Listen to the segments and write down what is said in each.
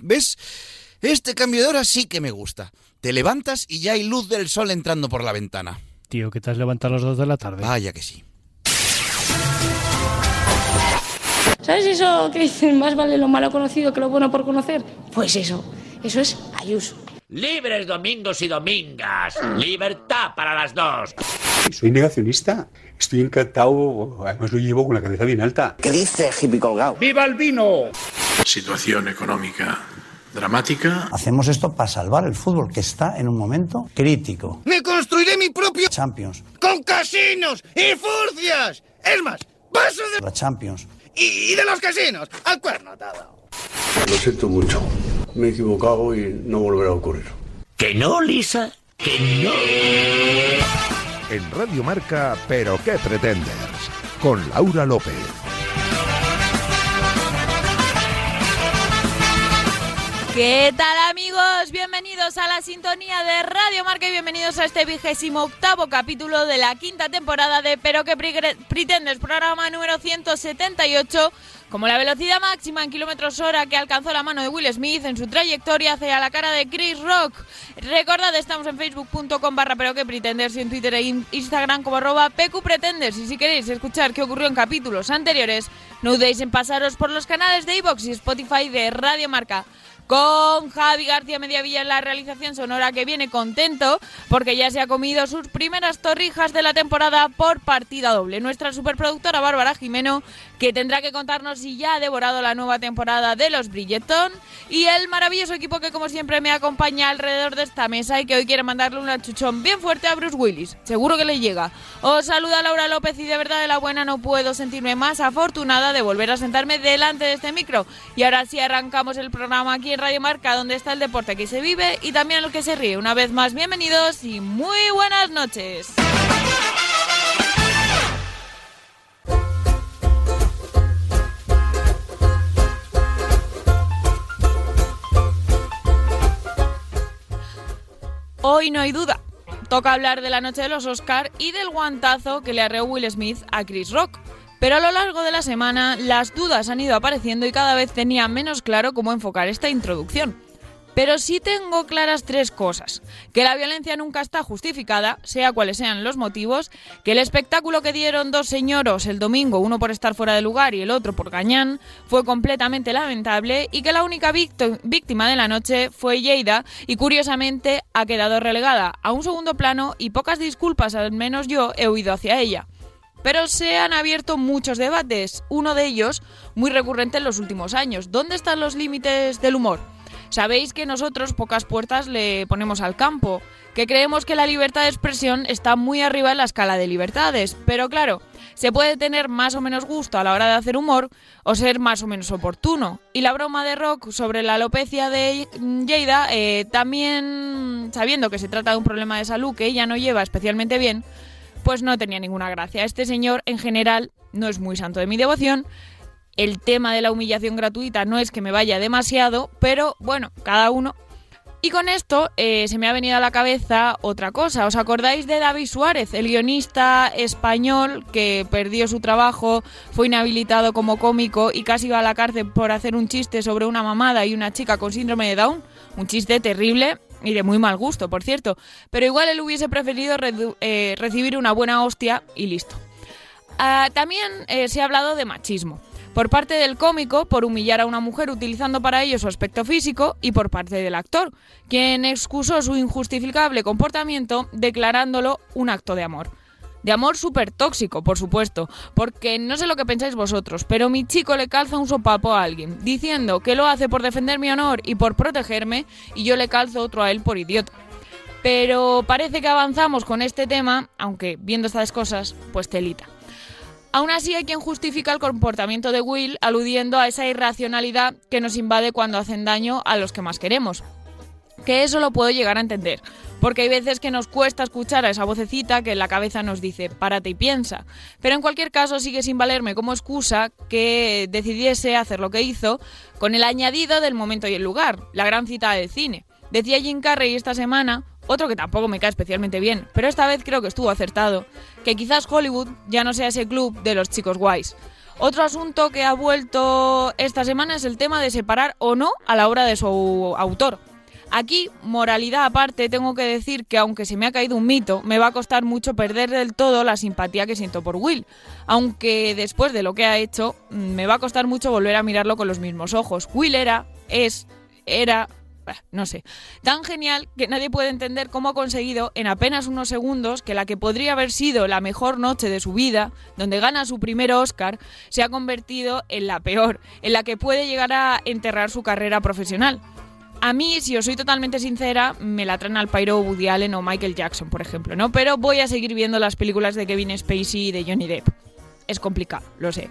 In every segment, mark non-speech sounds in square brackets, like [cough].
¿Ves? Este cambio de hora sí que me gusta. Te levantas y ya hay luz del sol entrando por la ventana. Tío, que te has levantado a las 2 de la tarde. Vaya que sí. ¿Sabes eso que dicen más vale lo malo conocido que lo bueno por conocer? Pues eso, eso es Ayuso. Libres domingos y domingas. Libertad para las dos. Soy negacionista. Estoy encantado. Además lo llevo con la cabeza bien alta. ¿Qué dice hippie colgado? ¡Viva el vino! Situación económica dramática. Hacemos esto para salvar el fútbol, que está en un momento crítico. ¡Me construiré mi propio Champions! ¡Con casinos y furcias! Es más, paso de La Champions. y, y de los casinos al cuerno atado. Lo siento mucho. Me he equivocado y no volverá a ocurrir. ¿Que no, Lisa? ¿Que no? En Radio Marca, Pero qué pretendes, con Laura López. ¿Qué tal amigos? Bienvenidos a la sintonía de Radio Marca y bienvenidos a este vigésimo octavo capítulo de la quinta temporada de Pero que pretendes, programa número 178, como la velocidad máxima en kilómetros hora que alcanzó la mano de Will Smith en su trayectoria hacia la cara de Chris Rock. Recordad, estamos en facebook.com barra Pero que y en Twitter e in- Instagram como arroba PQ Pretenders. Y si queréis escuchar qué ocurrió en capítulos anteriores, no dudéis en pasaros por los canales de iVoox y Spotify de Radio Marca con Javi García Mediavilla en la realización sonora que viene contento porque ya se ha comido sus primeras torrijas de la temporada por partida doble. Nuestra superproductora Bárbara Jimeno que tendrá que contarnos si ya ha devorado la nueva temporada de los Bridgeton y el maravilloso equipo que como siempre me acompaña alrededor de esta mesa y que hoy quiere mandarle un achuchón bien fuerte a Bruce Willis. Seguro que le llega. Os saluda Laura López y de verdad de la buena no puedo sentirme más afortunada de volver a sentarme delante de este micro. Y ahora sí arrancamos el programa aquí en Radio Marca, donde está el deporte que se vive y también el que se ríe. Una vez más, bienvenidos y muy buenas noches. Hoy no hay duda. Toca hablar de la noche de los Oscar y del guantazo que le arreó Will Smith a Chris Rock. Pero a lo largo de la semana las dudas han ido apareciendo y cada vez tenía menos claro cómo enfocar esta introducción. Pero sí tengo claras tres cosas. Que la violencia nunca está justificada, sea cuales sean los motivos, que el espectáculo que dieron dos señoros el domingo, uno por estar fuera de lugar y el otro por gañán, fue completamente lamentable y que la única víctima de la noche fue Yeida y curiosamente ha quedado relegada a un segundo plano y pocas disculpas, al menos yo, he oído hacia ella. Pero se han abierto muchos debates, uno de ellos muy recurrente en los últimos años. ¿Dónde están los límites del humor? Sabéis que nosotros pocas puertas le ponemos al campo, que creemos que la libertad de expresión está muy arriba en la escala de libertades, pero claro, se puede tener más o menos gusto a la hora de hacer humor o ser más o menos oportuno. Y la broma de Rock sobre la alopecia de Yeida, eh, también sabiendo que se trata de un problema de salud que ella no lleva especialmente bien, pues no tenía ninguna gracia. Este señor en general no es muy santo de mi devoción. El tema de la humillación gratuita no es que me vaya demasiado, pero bueno, cada uno. Y con esto eh, se me ha venido a la cabeza otra cosa. ¿Os acordáis de David Suárez, el guionista español que perdió su trabajo, fue inhabilitado como cómico y casi iba a la cárcel por hacer un chiste sobre una mamada y una chica con síndrome de Down? Un chiste terrible y de muy mal gusto, por cierto. Pero igual él hubiese preferido eh, recibir una buena hostia y listo. Ah, también eh, se ha hablado de machismo. Por parte del cómico, por humillar a una mujer utilizando para ello su aspecto físico, y por parte del actor, quien excusó su injustificable comportamiento declarándolo un acto de amor. De amor súper tóxico, por supuesto, porque no sé lo que pensáis vosotros, pero mi chico le calza un sopapo a alguien, diciendo que lo hace por defender mi honor y por protegerme, y yo le calzo otro a él por idiota. Pero parece que avanzamos con este tema, aunque viendo estas cosas, pues telita. Aún así hay quien justifica el comportamiento de Will aludiendo a esa irracionalidad que nos invade cuando hacen daño a los que más queremos. Que eso lo puedo llegar a entender, porque hay veces que nos cuesta escuchar a esa vocecita que en la cabeza nos dice párate y piensa. Pero en cualquier caso sigue sin valerme como excusa que decidiese hacer lo que hizo con el añadido del momento y el lugar, la gran cita del cine. Decía Jim Carrey esta semana, otro que tampoco me cae especialmente bien, pero esta vez creo que estuvo acertado, que quizás Hollywood ya no sea ese club de los chicos guays. Otro asunto que ha vuelto esta semana es el tema de separar o no a la obra de su autor. Aquí, moralidad aparte, tengo que decir que aunque se me ha caído un mito, me va a costar mucho perder del todo la simpatía que siento por Will. Aunque después de lo que ha hecho, mm, me va a costar mucho volver a mirarlo con los mismos ojos. Will era, es, era, no sé, tan genial que nadie puede entender cómo ha conseguido en apenas unos segundos que la que podría haber sido la mejor noche de su vida, donde gana su primer Oscar, se ha convertido en la peor, en la que puede llegar a enterrar su carrera profesional. A mí, si os soy totalmente sincera, me la traen al Pyro Woody Allen o Michael Jackson, por ejemplo, ¿no? Pero voy a seguir viendo las películas de Kevin Spacey y de Johnny Depp. Es complicado, lo sé.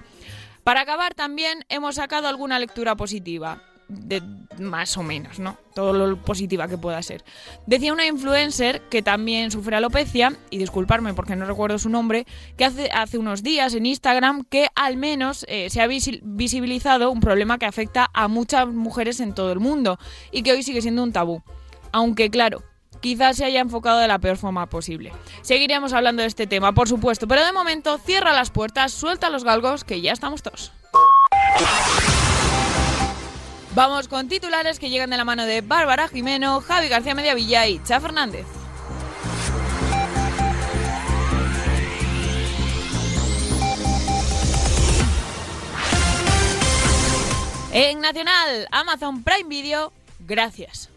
Para acabar, también hemos sacado alguna lectura positiva de más o menos, ¿no? Todo lo positiva que pueda ser. Decía una influencer que también sufre alopecia, y disculparme porque no recuerdo su nombre, que hace, hace unos días en Instagram que al menos eh, se ha visibilizado un problema que afecta a muchas mujeres en todo el mundo y que hoy sigue siendo un tabú. Aunque claro, quizás se haya enfocado de la peor forma posible. Seguiremos hablando de este tema, por supuesto, pero de momento cierra las puertas, suelta los galgos, que ya estamos todos. Vamos con titulares que llegan de la mano de Bárbara Jimeno, Javi García Mediavilla y Cha Fernández. En Nacional, Amazon Prime Video, gracias.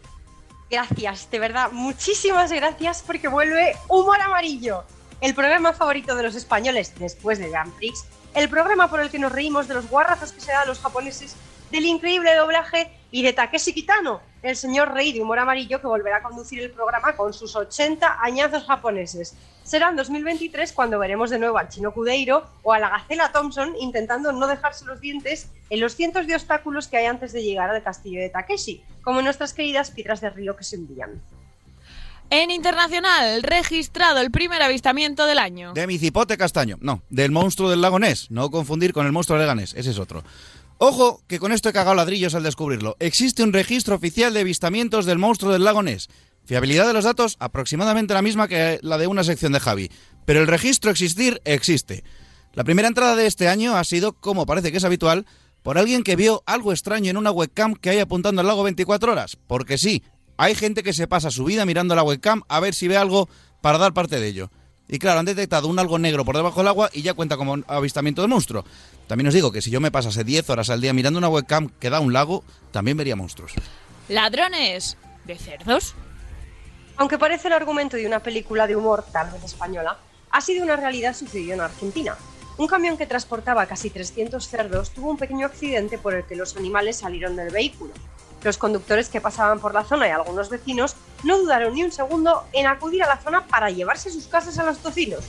Gracias, de verdad, muchísimas gracias porque vuelve Humor Amarillo, el programa favorito de los españoles después de Grand Prix, el programa por el que nos reímos de los guarrazos que se dan a los japoneses del increíble doblaje y de Takeshi Kitano, el señor rey de humor amarillo que volverá a conducir el programa con sus 80 añazos japoneses. Será en 2023 cuando veremos de nuevo al chino Cudeiro o a la gacela Thompson intentando no dejarse los dientes en los cientos de obstáculos que hay antes de llegar al castillo de Takeshi, como nuestras queridas piedras de río que se envían. En internacional, registrado el primer avistamiento del año. De mi cipote castaño. No, del monstruo del lago Ness. No confundir con el monstruo de Leganés. Ese es otro. Ojo, que con esto he cagado ladrillos al descubrirlo. Existe un registro oficial de avistamientos del monstruo del lago Ness. Fiabilidad de los datos aproximadamente la misma que la de una sección de Javi. Pero el registro existir existe. La primera entrada de este año ha sido, como parece que es habitual, por alguien que vio algo extraño en una webcam que hay apuntando al lago 24 horas. Porque sí, hay gente que se pasa su vida mirando la webcam a ver si ve algo para dar parte de ello. Y claro, han detectado un algo negro por debajo del agua y ya cuenta como avistamiento de monstruo. También os digo que si yo me pasase 10 horas al día mirando una webcam que da un lago, también vería monstruos. ¿Ladrones de cerdos? Aunque parece el argumento de una película de humor, tal vez española, ha sido una realidad sucedió en Argentina. Un camión que transportaba casi 300 cerdos tuvo un pequeño accidente por el que los animales salieron del vehículo. Los conductores que pasaban por la zona y algunos vecinos no dudaron ni un segundo en acudir a la zona para llevarse sus casas a los tocinos.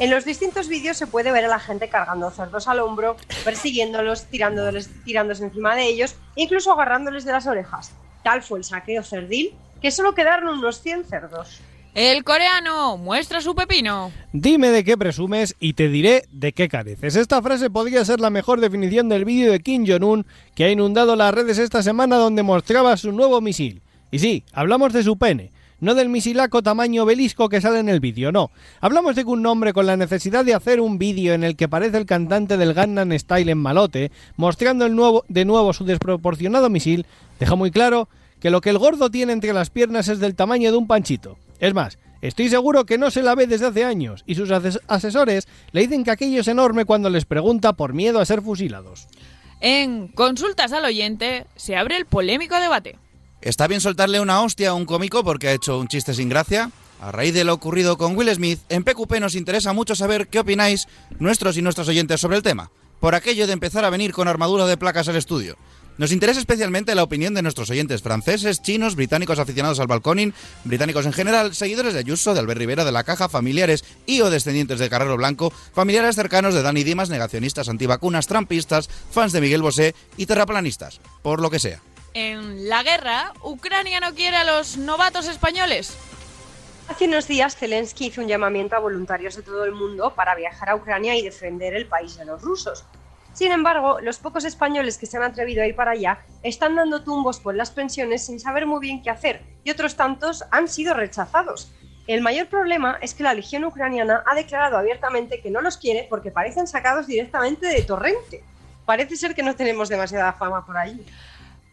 En los distintos vídeos se puede ver a la gente cargando cerdos al hombro, persiguiéndolos, tirándoles, tirándose encima de ellos e incluso agarrándoles de las orejas. Tal fue el saqueo cerdil que solo quedaron unos 100 cerdos. El coreano muestra su pepino. Dime de qué presumes y te diré de qué careces. Esta frase podría ser la mejor definición del vídeo de Kim Jong-un que ha inundado las redes esta semana donde mostraba su nuevo misil. Y sí, hablamos de su pene, no del misilaco tamaño obelisco que sale en el vídeo, no. Hablamos de que un hombre con la necesidad de hacer un vídeo en el que parece el cantante del Gangnam Style en malote, mostrando el nuevo, de nuevo su desproporcionado misil, deja muy claro que lo que el gordo tiene entre las piernas es del tamaño de un panchito. Es más, estoy seguro que no se la ve desde hace años y sus asesores le dicen que aquello es enorme cuando les pregunta por miedo a ser fusilados. En Consultas al Oyente se abre el polémico debate. ¿Está bien soltarle una hostia a un cómico porque ha hecho un chiste sin gracia? A raíz de lo ocurrido con Will Smith, en PQP nos interesa mucho saber qué opináis nuestros y nuestros oyentes sobre el tema, por aquello de empezar a venir con armadura de placas al estudio. Nos interesa especialmente la opinión de nuestros oyentes franceses, chinos, británicos aficionados al balconing, británicos en general, seguidores de Ayuso, de Albert Rivera, de La Caja, familiares y o descendientes de Carrero Blanco, familiares cercanos de Dani Dimas, negacionistas, antivacunas, trampistas, fans de Miguel Bosé y terraplanistas, por lo que sea. En la guerra, Ucrania no quiere a los novatos españoles. Hace unos días Zelensky hizo un llamamiento a voluntarios de todo el mundo para viajar a Ucrania y defender el país de los rusos. Sin embargo, los pocos españoles que se han atrevido a ir para allá están dando tumbos por las pensiones sin saber muy bien qué hacer y otros tantos han sido rechazados. El mayor problema es que la Legión Ucraniana ha declarado abiertamente que no los quiere porque parecen sacados directamente de torrente. Parece ser que no tenemos demasiada fama por allí.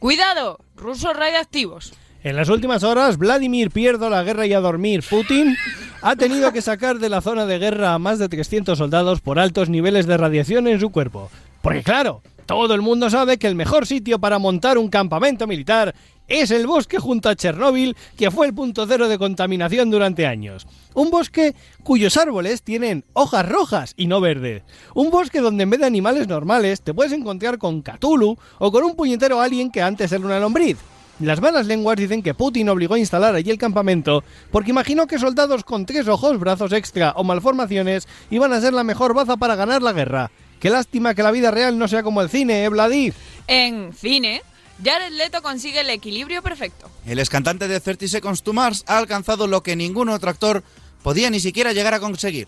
Cuidado, rusos radiactivos. En las últimas horas, Vladimir pierdo la guerra y a dormir. Putin ha tenido que sacar de la zona de guerra a más de 300 soldados por altos niveles de radiación en su cuerpo. Porque claro, todo el mundo sabe que el mejor sitio para montar un campamento militar es el bosque junto a Chernóbil, que fue el punto cero de contaminación durante años. Un bosque cuyos árboles tienen hojas rojas y no verdes. Un bosque donde en vez de animales normales te puedes encontrar con Cthulhu o con un puñetero alien que antes era una lombriz. Las malas lenguas dicen que Putin obligó a instalar allí el campamento porque imaginó que soldados con tres ojos, brazos extra o malformaciones iban a ser la mejor baza para ganar la guerra. Qué lástima que la vida real no sea como el cine, ¿eh, Vladí? En cine, Jared Leto consigue el equilibrio perfecto. El excantante de 30 Seconds to Mars ha alcanzado lo que ningún otro actor podía ni siquiera llegar a conseguir.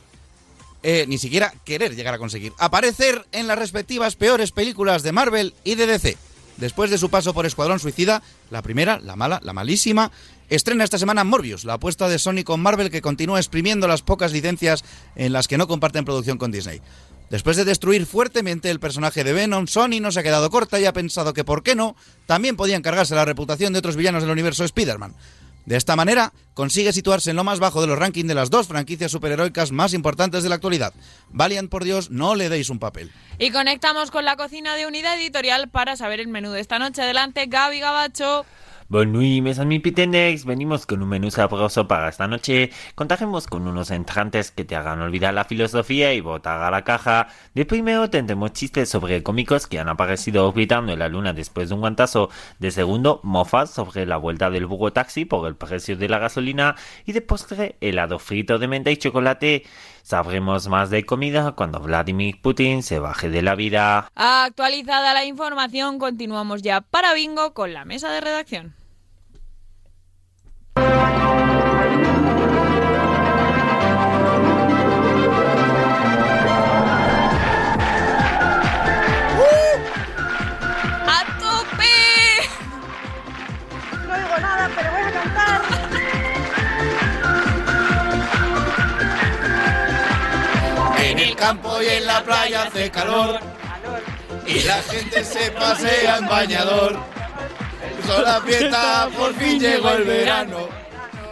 Eh, ni siquiera querer llegar a conseguir. Aparecer en las respectivas peores películas de Marvel y de DC. Después de su paso por Escuadrón Suicida, la primera, la mala, la malísima, estrena esta semana Morbius, la apuesta de Sony con Marvel que continúa exprimiendo las pocas licencias en las que no comparten producción con Disney. Después de destruir fuertemente el personaje de Venom, Sony no se ha quedado corta y ha pensado que, ¿por qué no?, también podían cargarse la reputación de otros villanos del universo Spider-Man. De esta manera, consigue situarse en lo más bajo de los rankings de las dos franquicias superheroicas más importantes de la actualidad. Valiant, por Dios, no le deis un papel. Y conectamos con la cocina de Unidad Editorial para saber el menú de esta noche. Adelante, Gaby Gabacho. Bonne nuit, mes amis Pitendex. Venimos con un menú sabroso para esta noche. Contaremos con unos entrantes que te hagan olvidar la filosofía y botar a la caja. De primero tendremos chistes sobre cómicos que han aparecido orbitando en la luna después de un guantazo. De segundo, mofas sobre la vuelta del burro taxi por el precio de la gasolina. Y de postre, helado frito de menta y chocolate. Sabremos más de comida cuando Vladimir Putin se baje de la vida. Actualizada la información, continuamos ya para Bingo con la mesa de redacción. Y hace calor y la gente se pasea en bañador. Son fiesta, por fin llegó el verano.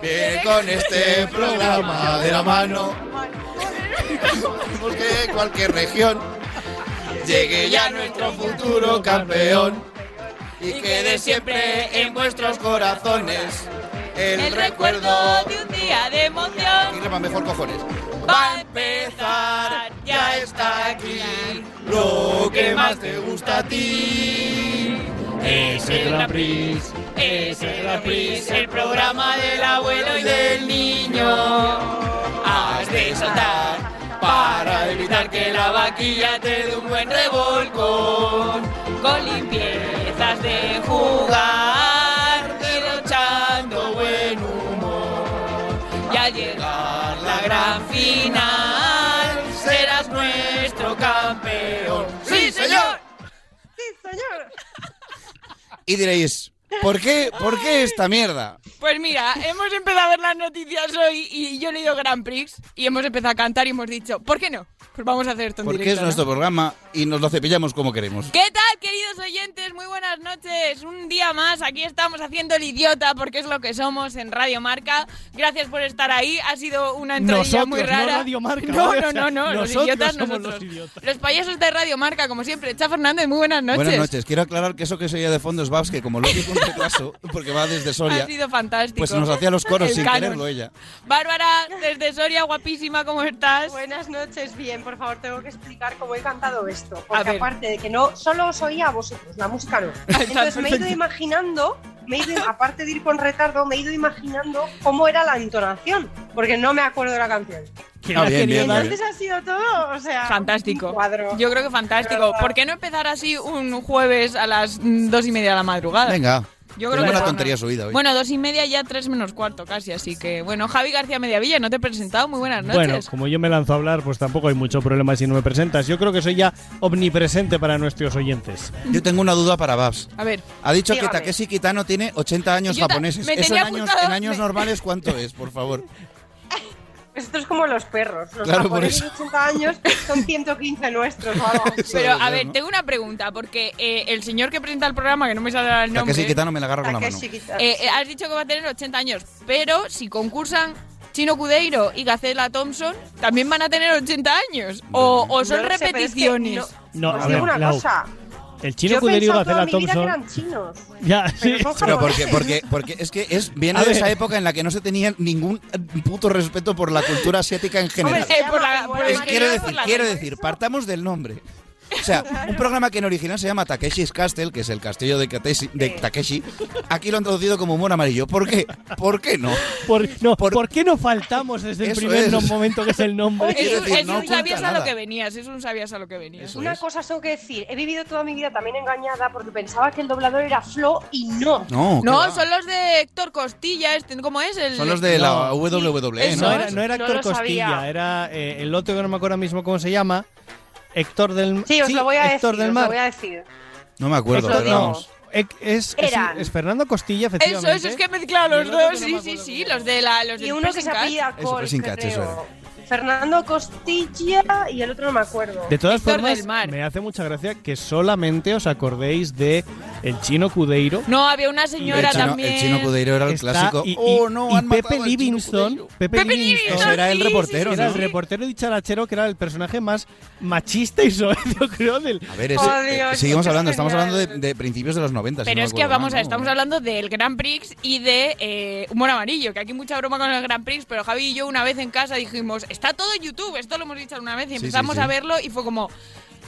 Bien con este programa de la mano. Queremos que cualquier región llegue ya nuestro futuro campeón y quede siempre en vuestros corazones el, recuerdo de un día de emoción. y mejor cojones. Va a empezar, ya está aquí, lo que más te gusta a ti. Es el Gran Prix, es el Gran Prix, el programa del abuelo y del niño. Has de saltar para evitar que la vaquilla te dé un buen revolcón. Con limpiezas de jugar, al llegar la gran final, serás nuestro campeón. ¡Sí, señor! Sí, señor. Y diréis, ¿por qué, ¿por qué esta mierda? Pues mira, hemos empezado a ver las noticias hoy y yo he leído Grand Prix y hemos empezado a cantar y hemos dicho, ¿por qué no? Pues vamos a hacer esto en Porque directo, es ¿no? nuestro programa y nos lo cepillamos como queremos. ¿Qué tal, queridos oyentes? Muy buenas noches. Un día más, aquí estamos haciendo el idiota porque es lo que somos en Radio Marca. Gracias por estar ahí. Ha sido una entradilla Nosotros, muy no rara. Radio Marca, No, no, no, no. Los nosotros idiotas somos nosotros. los idiotas. Los payasos de Radio Marca, como siempre. Cha Fernández, muy buenas noches. Buenas noches. Quiero aclarar que eso que se oía de fondo es Babs, que como lo dijo un retraso, [laughs] porque va desde Soria, Ha sido fantástico. pues nos hacía los coros El sin canon. quererlo ella. Bárbara, desde Soria, guapísima, ¿cómo estás? Buenas noches, bien, por favor, tengo que explicar cómo he cantado esto. Porque aparte de que no solo os oía a vosotros, la música no. [laughs] Entonces me he ido imaginando, me he ido, aparte de ir con retardo, me he ido imaginando cómo era la entonación, porque no me acuerdo de la canción. ¿Qué Ah, bien. Entonces ha sido todo, o sea, Fantástico. cuadro. Yo creo que fantástico. ¿Por qué no empezar así un jueves a las dos y media de la madrugada? Venga, Yo creo que una tontería subida hoy. Bueno, dos y media ya tres menos cuarto casi, así que bueno, Javi García Mediavilla, no te he presentado, muy buenas noches. Bueno, como yo me lanzo a hablar, pues tampoco hay mucho problema si no me presentas. Yo creo que soy ya omnipresente para nuestros oyentes. Yo tengo una duda para Babs. A ver, Ha dicho Dígame. que Takeshi Kitano tiene 80 años Yo japoneses. me ¿Eso en años, apuntado- en años me- normales cuánto es, por favor? [laughs] Esto es como los perros. Los Claro, por japoneses de eso. 80 años son 115 nuestros. [laughs] Pero a ver, tengo una pregunta, porque eh, el señor que presenta el programa, que no me sale el nombre. Takeshi Kitano me la agarra con la mano. Eh, eh, has dicho que va a tener 80 años, pero si concursan Chino Cudeiro y Gacela Thompson, también van a tener 80 años. O, o son No sé, es que repeticiones. No, Os a digo ver, una Lau, cosa. El chino Yo pensado toda Gacela mi vida que Thompson. eran chinos. Ya, sí. Pero japoneses. porque, porque, porque es que es, viene A de ver. esa época en la que no se tenía ningún puto respeto por la cultura asiática en general. Hombre, Eh, por la- llama por Es- el quiero decir, la quiero decir, partamos del nombre. O sea, un programa que en original se llama Takeshi's Castle, que es el castillo de, Kateshi- de Takeshi, aquí lo han traducido como humor amarillo. ¿Por qué? ¿Por qué no? Por, no, Por- ¿por qué no faltamos desde el primer es. momento que es el nombre? Es un, decir, es no un sabías a lo nada. que venías, es un sabías a lo que venías. Eso Una es. cosa tengo que decir, he vivido toda mi vida también engañada porque pensaba que el doblador era Flo y no. No, ¿qué No, son los de Héctor Costilla, este, ¿cómo es? El, Son los de la No. WWE, Eso ¿no? No era, no era No Héctor lo sabía. Costilla, era eh, el otro que no me acuerdo ahora mismo cómo se llama. Héctor del Sí, os lo voy a Héctor decir, del os Mar. lo voy a decir. No me acuerdo, Os digo. vamos. Ec- Es, es, es Fernando Costilla, Eso, efectivamente. eso, es que he mezclado los dos, no sí, sí, sí, los de la, los Y uno que se apellida Eso, Col, Catch, eso creo. Fernando Costilla y el otro no me acuerdo. De todas Héctor formas, del Mar. me hace mucha gracia que solamente os acordéis de el chino Cudeiro. No, había una El señora chino, también. el chino Cudeiro era el Está- clásico. Y, y- oh, no, y Pepe Livingston. Pepe, Pepe Livingston era el sí, sí, reportero, sí, era ¿no? el reportero dicharachero que era el personaje más machista y soberbio, [laughs] creo, del... A ver, ese- Oh, eh, Dios, seguimos es hablando, estamos hablando de, de principios de los 90. si Pero no es que vamos a estamos hablando del Grand Prix y de eh, Humor Amarillo, que aquí mucha broma con el Grand Prix, pero Javi y yo una vez en casa dijimos, está todo en YouTube, esto lo hemos dicho una vez y empezamos sí, sí. a verlo y fue como,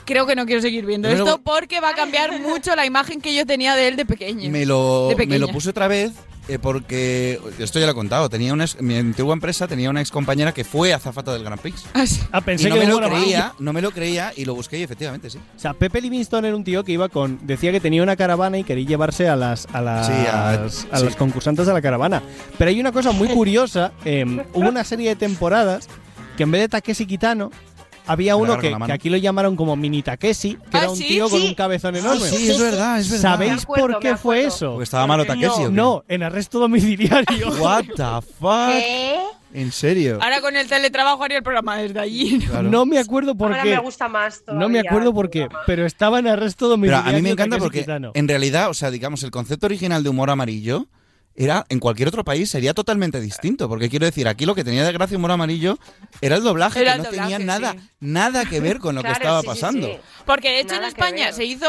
creo que no quiero seguir viendo esto porque va a cambiar [laughs] mucho la imagen que yo tenía de él de pequeño. Me lo, De me lo puse otra vez eh, porque, esto ya lo he contado, tenía una ex- mi antigua empresa tenía una ex compañera que fue azafata del Grand Prix. Ah, sí. Ah, pensé y no que me lo creía, no me lo creía y lo busqué y efectivamente sí. O sea, Pepe Livingston era un tío que iba con... Decía que tenía una caravana y quería llevarse a las a las, Sí, a- a sí. los concursantes de la caravana. Pero hay una cosa muy [laughs] curiosa. eh, hubo una serie de temporadas que en vez de Takeshi Kitano había uno que, aquí lo llamaron como mini Takeshi, que Ah, era un sí, tío con sí. un cabezón enorme. sí, es verdad, es verdad. ¿Sabéis acuerdo, por qué fue eso? Porque estaba malo Takeshi. ¿o qué? No, en arresto domiciliario. [laughs] What the fuck? ¿Qué? ¿En serio? Ahora con el teletrabajo haría el programa desde allí. Claro. No me acuerdo por Ahora qué. me gusta más No me todavía acuerdo por qué, pero estaba en arresto Pero domiciliario. a mí me encanta porque en realidad, o sea, digamos, el concepto original de humor amarillo era en cualquier otro país sería totalmente distinto, porque quiero decir, aquí lo que tenía de gracia humor amarillo era el doblaje, Era que no doblaje, tenía nada, sí. nada que ver con lo [laughs] Claro, que estaba sí, pasando. sí. Porque de hecho Nada en España se hizo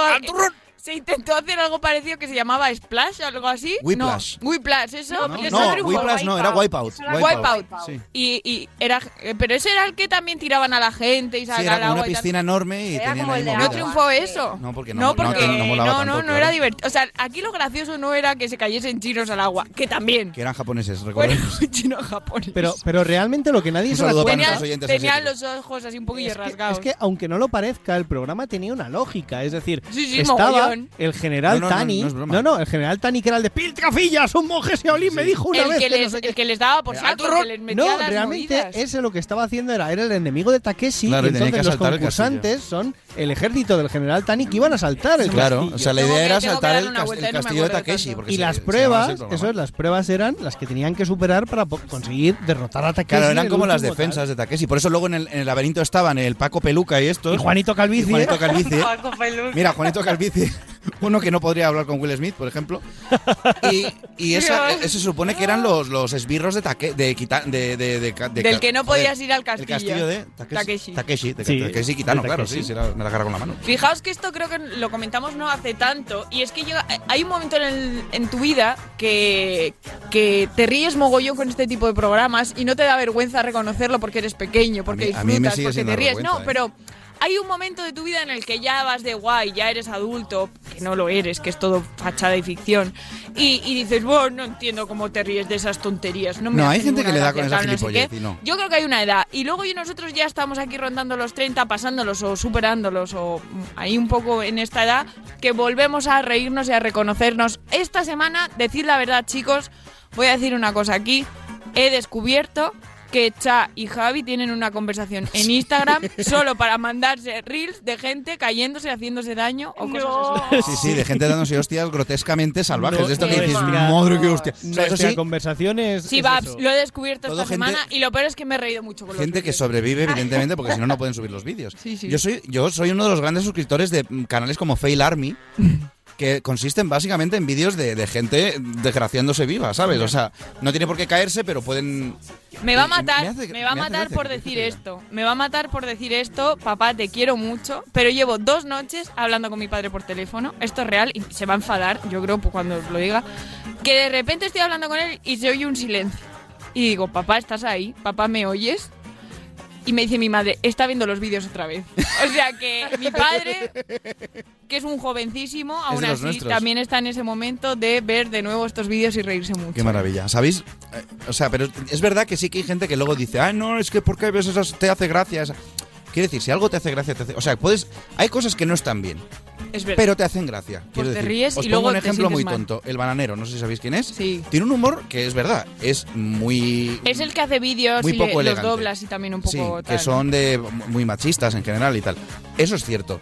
se intentó hacer algo parecido que se llamaba Splash o algo así. Whiplash. No, Whiplash, eso. No, no, triunfó. Whiplash no, era Wipeout. Wipeout. Sí. Y, y era pero ese era el que también tiraban a la gente y Sí, sacaban era al como una piscina enorme y Era tenían ahí ¿No triunfó eso? No, porque no, no, no, porque no no, tanto, no, no claro. era divertido. O sea, aquí lo gracioso no era que se cayesen chinos al agua, que también. Que eran japoneses, Bueno, recordemos. [laughs] chino japonés. Pero, pero realmente lo que nadie se Tenían asiáticos. los ojos así un poquillo es que, rasgados. es que, aunque no lo parezca, el programa tenía una lógica. Es decir, Sí, sí, estaba el general No, no, Tani. no es broma. No, no, el general Tani, que era el de Piltrafillas, un monje Shaolin, me dijo una el, vez que que no les, sé qué". el que les daba por saco, el que les metía No, las realmente movidas. ese lo que estaba haciendo era, era el enemigo de Takeshi Claro, y tenía que entonces los asaltar el concursantes son el ejército del general Tani que iban a asaltar el Claro, castillo. o sea, la idea que- era saltar el, cas- el castillo de Takeshi. porque y se- las pruebas, eso es, las pruebas eran las que tenían que superar para conseguir derrotar a Takeshi. Claro, eran como las defensas de Takeshi. Por eso luego en el, laberinto estaban el Paco Peluca y estos. Y Juanito Calvici. Juanito Calvici. [laughs] Mira, Juanito Calvici, uno que no podría hablar con Will Smith, por ejemplo. Y, y esa, eso se supone que eran los, los esbirros de, Take, de, de, de, de, de- Del que no joder, podías ir al El castillo. castillo de Takeshi. Takeshi. Takeshi, de- Sí, Takeshi Kitano, de claro, Takeshi. sí, sí, la- me la agarra con la mano. Fijaos que esto creo que lo comentamos no hace tanto y es que llega, hay un momento en, el- en tu vida que, que te ríes mogollón con este tipo de programas y no te da vergüenza reconocerlo porque eres pequeño, porque A mí- a mí me disfrutas, sigue porque te ríes. no, ¿eh? Hay un momento de tu vida en el que ya vas de guay, ya eres adulto, que no lo eres, que es todo fachada y ficción, y, y dices, bueno, no entiendo cómo te ríes de esas tonterías. No, me No, hay gente que le da con esa tal, no sé gilipollez qué". y no. Yo creo que hay una edad. Y luego y nosotros ya estamos aquí rondando los 30, pasándolos o superándolos o ahí un poco en esta edad, que volvemos a reírnos y a reconocernos. Esta semana, decir la verdad, chicos, voy a decir una cosa aquí. He descubierto que Cha y Javi tienen una conversación en Instagram solo para mandarse reels de gente cayéndose, haciéndose daño o cosas así. Sí, sí, de gente dándose hostias grotescamente salvajes. No, de esto que dices, madre que hostia. O sea, eso Nuestra sí, Babs, lo he descubierto Todo esta gente- semana y lo peor es que me he reído mucho con los gente que sobrevive, [laughs] evidentemente, porque si no, no pueden subir los vídeos. Sí, sí. Yo, soy, yo soy uno de los grandes suscriptores de canales como Fail Army, que consisten básicamente en vídeos de, de gente desgraciándose viva, ¿sabes? O sea, no tiene por qué caerse, pero pueden... Me va a me matar, hace- me va a matar por decir esto. Me va a matar por decir esto. Papá, te quiero mucho, pero llevo dos noches hablando con mi padre por teléfono. Esto es real y se va a enfadar, yo creo, pues, cuando os lo diga. Que de repente estoy hablando con él y se oye un silencio. Y digo, papá, ¿estás ahí? Papá, ¿me oyes? Y me dice mi madre, está viendo los vídeos otra vez. O sea que mi padre, que es un jovencísimo, aún así nuestros. también está en ese momento de ver de nuevo estos vídeos y reírse mucho. Qué maravilla. ¿Sabéis? Eh, o sea, pero es verdad que sí que hay gente que luego dice, ah, no, es que porque ves esas te hace gracia. esa-". Quiere decir, si algo te hace gracia, te hace... O sea, puedes... Hay cosas que no están bien. Es verdad. Pero te hacen gracia. Quiero te decir. ríes Os y pongo luego un ejemplo muy mal. tonto. El bananero, no sé si sabéis quién es. Sí. Tiene un humor que es verdad. Es muy... Es el que hace vídeos Muy y poco le- los doblas y también un poco Sí, tal. que son de muy machistas en general y tal. Eso es cierto.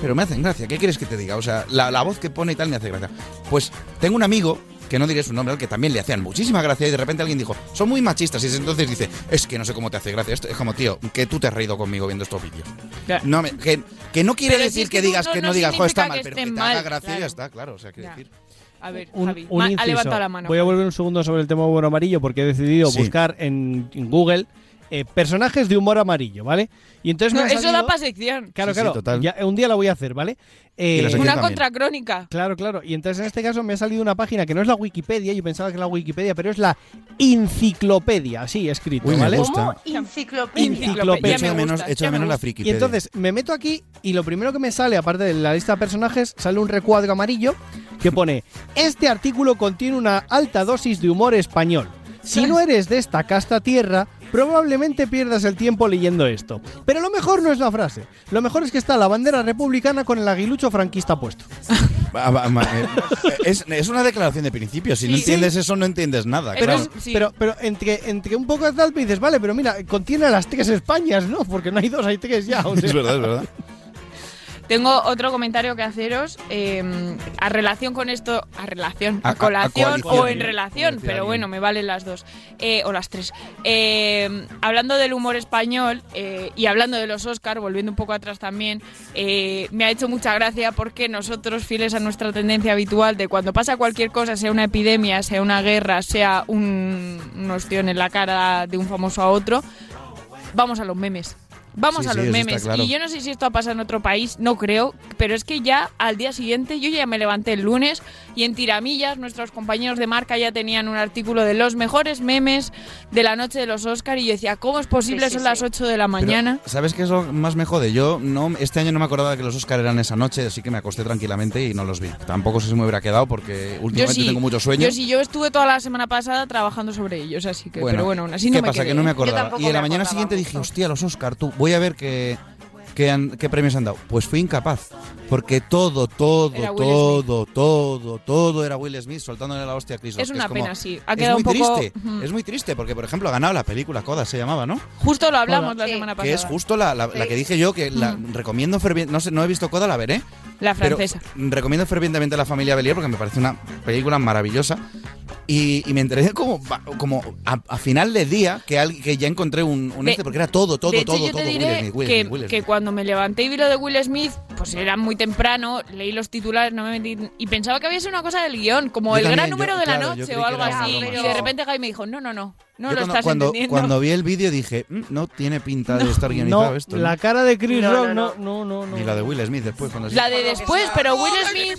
Pero me hacen gracia. ¿Qué quieres que te diga? O sea, la, la voz que pone y tal me hace gracia. Pues tengo un amigo, que no diré su nombre, al que también le hacían muchísima gracia y de repente alguien dijo, son muy machistas. Y entonces dice, es que no sé cómo te hace gracia. Esto es como, tío, que tú te has reído conmigo viendo estos vídeos. Ya. No me- que, que no quiere Pero si decir es que, que digas no- que no no digas, joder, está mal, que pero que te haga mal, gracia y claro. ya está, claro. O sea, quiero decir. A ver, Un, Javi, un ha inciso. levantado la mano. Voy a volver un segundo sobre el tema humor amarillo porque he decidido Sí. buscar en, en Google eh, personajes de humor amarillo, ¿vale? Y entonces No, me ha eso da para sección. Claro, Sí, sí, claro. total. ya- un día la voy a hacer, ¿vale? Eh, Y la sección Una también. contracrónica. Claro, claro. Y entonces en este caso me ha salido una página que no es la Wikipedia, yo pensaba que era la Wikipedia, pero es la enciclopedia, así escrito, Uy, me ¿vale? gusta. ¿Cómo? Enciclopedia. Enciclopedia. Echo de me menos, gusta, echo ya de me menos la gusta. friki. Y entonces me meto aquí y lo primero que me sale, aparte de la lista de personajes, sale un recuadro amarillo que pone: Este artículo contiene una alta dosis de humor español. Si no eres de esta casta tierra, probablemente pierdas el tiempo leyendo esto. Pero lo mejor no es la frase. Lo mejor es que está la bandera republicana con el aguilucho franquista puesto. Va- va- va- eh, es, es una declaración de principio. Si no Sí. entiendes eso, no entiendes nada. Pero claro. es- sí. Pero, pero entre, entre un poco de tal, me dices, vale, pero mira, contiene a las tres Españas, ¿no? Porque no hay dos, hay tres ya. o [laughs] sea. Es verdad, es verdad. Tengo otro comentario que haceros eh, a relación con esto, a relación, A- a, a- a colación o en relación, pero bueno, me valen las dos, eh, o las tres. Eh, hablando del humor español eh, y hablando de los Oscar, volviendo un poco atrás también, eh, me ha hecho mucha gracia porque nosotros, fieles a nuestra tendencia habitual de cuando pasa cualquier cosa, sea una epidemia, sea una guerra, sea un, un ostión en la cara de un famoso a otro, vamos a los memes. Vamos Sí, a sí, los está memes. claro. Y yo no sé si esto ha pasado en otro país, no creo, pero es que ya al día siguiente, yo ya me levanté el lunes y en tiramillas nuestros compañeros de marca ya tenían un artículo de los mejores memes de la noche de los Oscar y yo decía, ¿cómo es posible? Sí, sí, Son sí. las 8 de la Pero, mañana. ¿Sabes qué es lo más me jode? Yo no, este año no me acordaba que los Oscar eran esa noche, así que me acosté tranquilamente y no los vi. Tampoco sé si me hubiera quedado porque Yo últimamente sí, tengo mucho sueño. yo sí, yo estuve toda la semana pasada trabajando sobre ellos, así que, pero bueno, aún así ¿Qué no me pasa? quedé. Que no me acordaba. Y en la mañana siguiente mucho. dije, hostia, los Oscar, tú, voy a ver qué, qué, han- qué premios han dado. Pues fui incapaz. Porque todo, todo, Will todo, todo, todo era Will Smith soltándole la hostia a Chris Rock. Es una como- pena, sí. Ha es quedado muy un poco... triste. Ujú. Es muy triste porque, por ejemplo, ha ganado la película Coda, se llamaba, ¿no? Justo lo hablamos la Sí. semana pasada. Que es justo la, la- la que dije yo, que la recomiendo fervientemente. No, sé, no he visto Coda, la veré. La Pero francesa. recomiendo fervientemente La familia Belier porque me parece una película maravillosa. Y, y me enteré como, como a, a final de día que, al- que ya encontré un, un De- este, porque era todo, todo, de hecho, todo, yo todo. te Will Smith, Will que, Smith, Will que Smith. cuando me levanté y vi lo de Will Smith, pues era muy temprano, leí los titulares, no me metí y pensaba que había sido una cosa del guion, como Yo el gran número yo- de la claro, noche o algo así. Y de repente Jaime me dijo, no, no, no, no Yo lo cuando, estás cuando, entendiendo. cuando vi el vídeo dije, "Mm, no tiene pinta de estar guionizado No, esto. la ¿no?". cara de Chris No, Rock, no, no, no. no, no, no. Ni la de Will Smith después. Cuando La de después, pero Will Smith,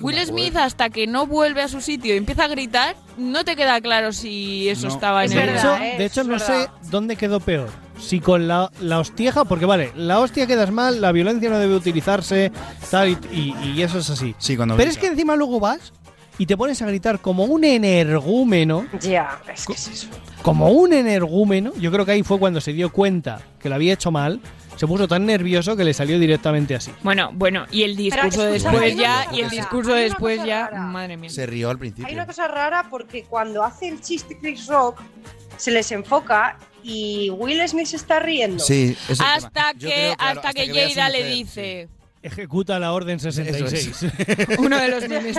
Will Smith hasta que no vuelve a su sitio y empieza a gritar, no te queda claro si eso No. estaba Es en el... verdad, hecho, ¿eh? de hecho Es no sé verdad. dónde quedó peor. Si con la, la hostieja, porque vale, la hostia quedas mal, la violencia no debe utilizarse, tal, y, y- y eso es así. Sí, cuando Pero es que encima luego vas y te pones a gritar como un energúmeno, Ya, es que es eso. como un energúmeno. Yo creo que ahí fue cuando se dio cuenta que lo había hecho mal, se puso tan nervioso que le salió directamente así. Bueno, bueno, y el discurso después hay ya, y el discurso hay después ya, rara. madre mía. Se rió al Hay principio. una cosa rara porque cuando hace el chiste Chris Rock, se les enfoca y Will Smith se está riendo. Sí, es el tema. Hasta que, claro, hasta que que Jada le dice. Ejecuta la orden 66. [laughs] Uno de los memes.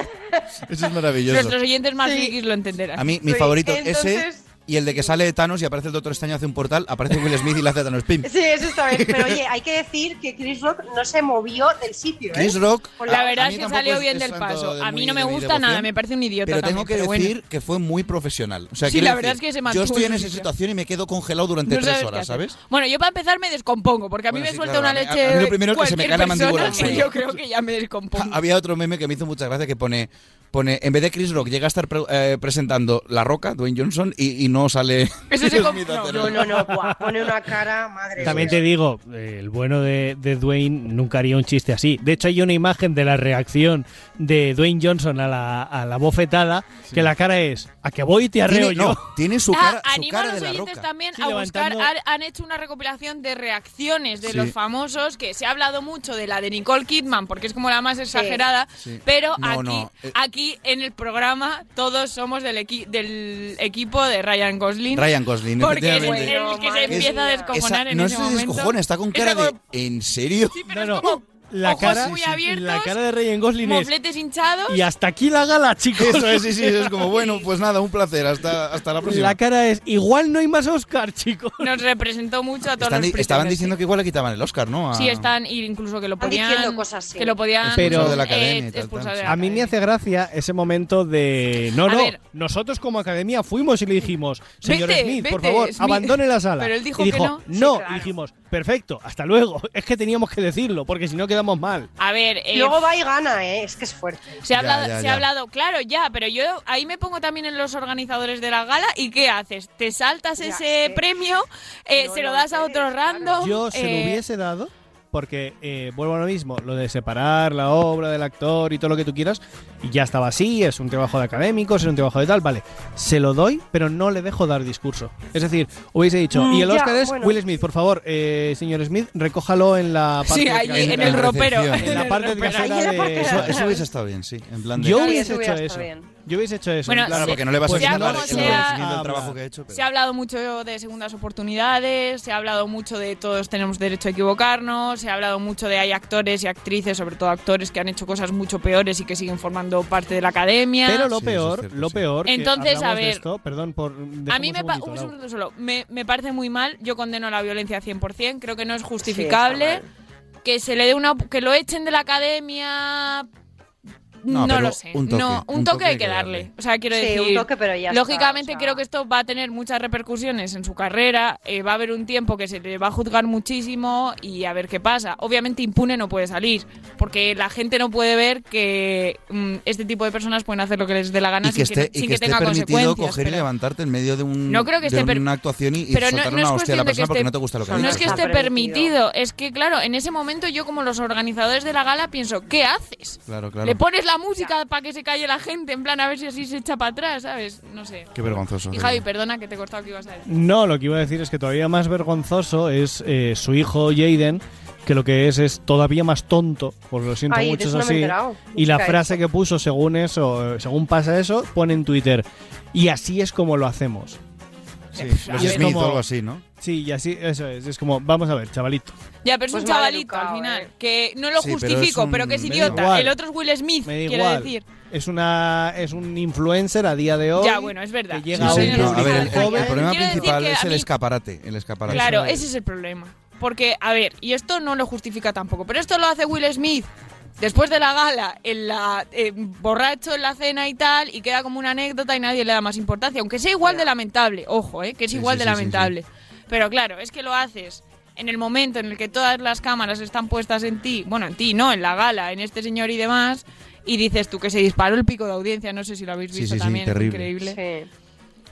Eso es maravilloso. Nuestros oyentes más frikis lo entenderán. A mí, mi Sí, favorito entonces- ese y el de que sale Thanos y aparece el Doctor Extraño hace un portal, aparece Will Smith y le hace Thanos Pim. [laughs] Sí, eso está bien. [laughs] Pero oye, hay que decir que Chris Rock no se movió del sitio. ¿eh? Chris Rock. Con La a- verdad es mí que salió bien del paso. de A muy mí no me gusta nada, me parece un idiota Pero también, tengo que pero bueno. decir que fue muy profesional. O sea, Sí, la verdad decir, es que se Yo mantuvo estoy en esa situación y me quedo congelado durante No tres horas. ¿sabes? Bueno, yo para empezar me descompongo, porque a mí Bueno, me sí, suelta claro, una mí- a leche mí lo primero que se me cae la mandíbula [laughs] yo creo que ya me descompongo. Había otro meme que me hizo mucha gracia que pone, pone en vez de Chris Rock llega a estar pre- eh, presentando La Roca, Dwayne Johnson, y, y no sale. Eso se no, No, no, no, buah, pone una cara, madre También mía. te digo, eh, el bueno de, de Dwayne nunca haría un chiste así. De hecho, hay una imagen de la reacción de Dwayne Johnson a la, a la bofetada, que la cara es, a que voy y te arreo Tiene, yo. no, tiene su Ah, cara, su animo a cara los de La oyentes Roca. también Sí, a buscar, han, han hecho una recopilación de reacciones de Sí. los famosos, que se ha hablado mucho de la de Nicole Kidman, porque es como la más exagerada, Sí. pero No, aquí, no, eh. aquí en el programa todos somos del, equi- del equipo de Ryan Gosling. Ryan Gosling, Porque es el que se empieza a descojonar Esa- en no ese se momento. descojona, está con cara de. ¿En serio? Sí, pero No, es no, como la ojos cara, muy abiertos, la cara de Ryan Gosling es, mofletes hinchados. y hasta aquí la gala, [laughs] chicos. Eso es, sí, sí, es como, [laughs] bueno, pues nada, un placer, hasta, hasta la próxima. La cara es, igual no hay más Oscar, chicos. Nos representó mucho a todos Están los estaban diciendo sí. que igual le quitaban el Oscar, ¿no? A- Sí, están, y incluso que lo Están podían. diciendo cosas así. Que lo podían. Pero- de la eh, academia y tal, tal, la A mí me hace gracia ese momento de... No, A no, ver. nosotros como academia fuimos y le dijimos, señor Vete, Smith, por favor, Smith". abandone la sala. Pero él dijo y que no. Sí, no, claro. y dijimos, perfecto, hasta luego. [laughs] Es que teníamos que decirlo, porque si no quedamos mal. A ver, Y eh, luego va y gana, ¿eh? Es que es fuerte. se ha Ya, hablado, ya, se ya. ha hablado, claro, ya, pero yo ahí me pongo también en los organizadores de la gala y ¿qué haces? ¿Te saltas Ya, ese premio? Eh, No ¿Se lo lo das a sé, otro claro. random? Yo se lo Eh, hubiese dado, porque eh, vuelvo a lo mismo, lo de separar la obra del actor y todo lo que tú quieras, y ya estaba así, es un trabajo de académicos, es un trabajo de tal, vale. Se lo doy, pero no le dejo dar discurso. Es decir, hubiese dicho, Mm, y el ya, Oscar es bueno. Will Smith, por favor, eh, señor Smith, recójalo en la parte Sí, allí, en el la ropero. en la parte ropero. trasera de... Eso, de- eso hubiese estado bien, sí. En plan de. Yo hubiese hecho eso. bien. Yo hubiese hecho eso. Bueno, Claro, sí. porque no le vas Pues a quitar el sea- trabajo que ha hecho. pero- Se ha hablado mucho de segundas oportunidades, se ha hablado mucho de todos tenemos derecho a equivocarnos, se ha hablado mucho de hay actores y actrices, sobre todo actores que han hecho cosas mucho peores y que siguen formando parte de la academia. Pero lo Sí, eso es peor, cierto, lo sí. peor. que Entonces, a de ver, esto, perdón por. A mí me, pa- pa un segundo solo. Me, me parece muy mal. Yo condeno la violencia 100%. Creo que no es justificable. que se le dé una. Que lo echen de la academia. No, lo sé. un toque, no, un, un toque, toque hay que darle. darle. O sea, quiero Sí, decir. un toque, pero ya está, Lógicamente o sea. creo que esto va a tener muchas repercusiones en su carrera. eh, va a haber un tiempo que se le va a juzgar muchísimo y a ver qué pasa. Obviamente impune no puede salir. Porque la gente no puede ver que mm, este tipo de personas pueden hacer lo que les dé la gana Y que sin que, esté, sin y que que esté tenga permitido consecuencias. coger y levantarte en medio de, un, No creo que de esté una actuación y, pero no, soltar no una es hostia a la persona porque esté- no te gusta lo que no es que Está esté permitido. permitido, es que claro, en ese momento yo como los organizadores de la gala pienso, ¿qué haces? Claro, claro. Le pones la música para que se calle la gente, en plan a ver si así se echa para atrás, ¿sabes? No sé. Qué vergonzoso. Y Javi, perdona que te he cortado que ibas a decir. No, lo que iba a decir es que todavía más vergonzoso es eh, su hijo Jaden, que lo que es es todavía más tonto, por lo siento Ay, mucho es no así. y la frase eso. que puso según eso, según pasa eso, pone en Twitter, y así es como lo hacemos. Sí, a los. Smith como- o algo así, ¿no? Sí, y así, eso es, es como, vamos a ver, chavalito. Ya, pero es Pues un chavalito educado, al final, eh. que no lo Sí, justifico, pero, un- que es idiota. igual. El otro es Will Smith, quiero igual. decir. Es una es un influencer a día de hoy. Ya, bueno, es verdad. que llega sí, a sí, un no, a ver, el, el- joven. el problema Quiero principal es el mí- escaparate. El escaparate. Claro, es. ese es el problema. Porque, a ver, y esto no lo justifica tampoco, pero esto lo hace Will Smith después de la gala, en la eh, borracho en la cena y tal, y queda como una anécdota y nadie le da más importancia, aunque sea igual de lamentable, ojo, eh, que es Sí, igual sí, de sí, sí, lamentable. Pero claro, es que lo haces en el momento en el que todas las cámaras están puestas en ti, bueno, en ti, no, en la gala, en este señor y demás, y dices tú que se disparó el pico de audiencia, no sé si lo habéis visto sí, sí, también, terrible. increíble.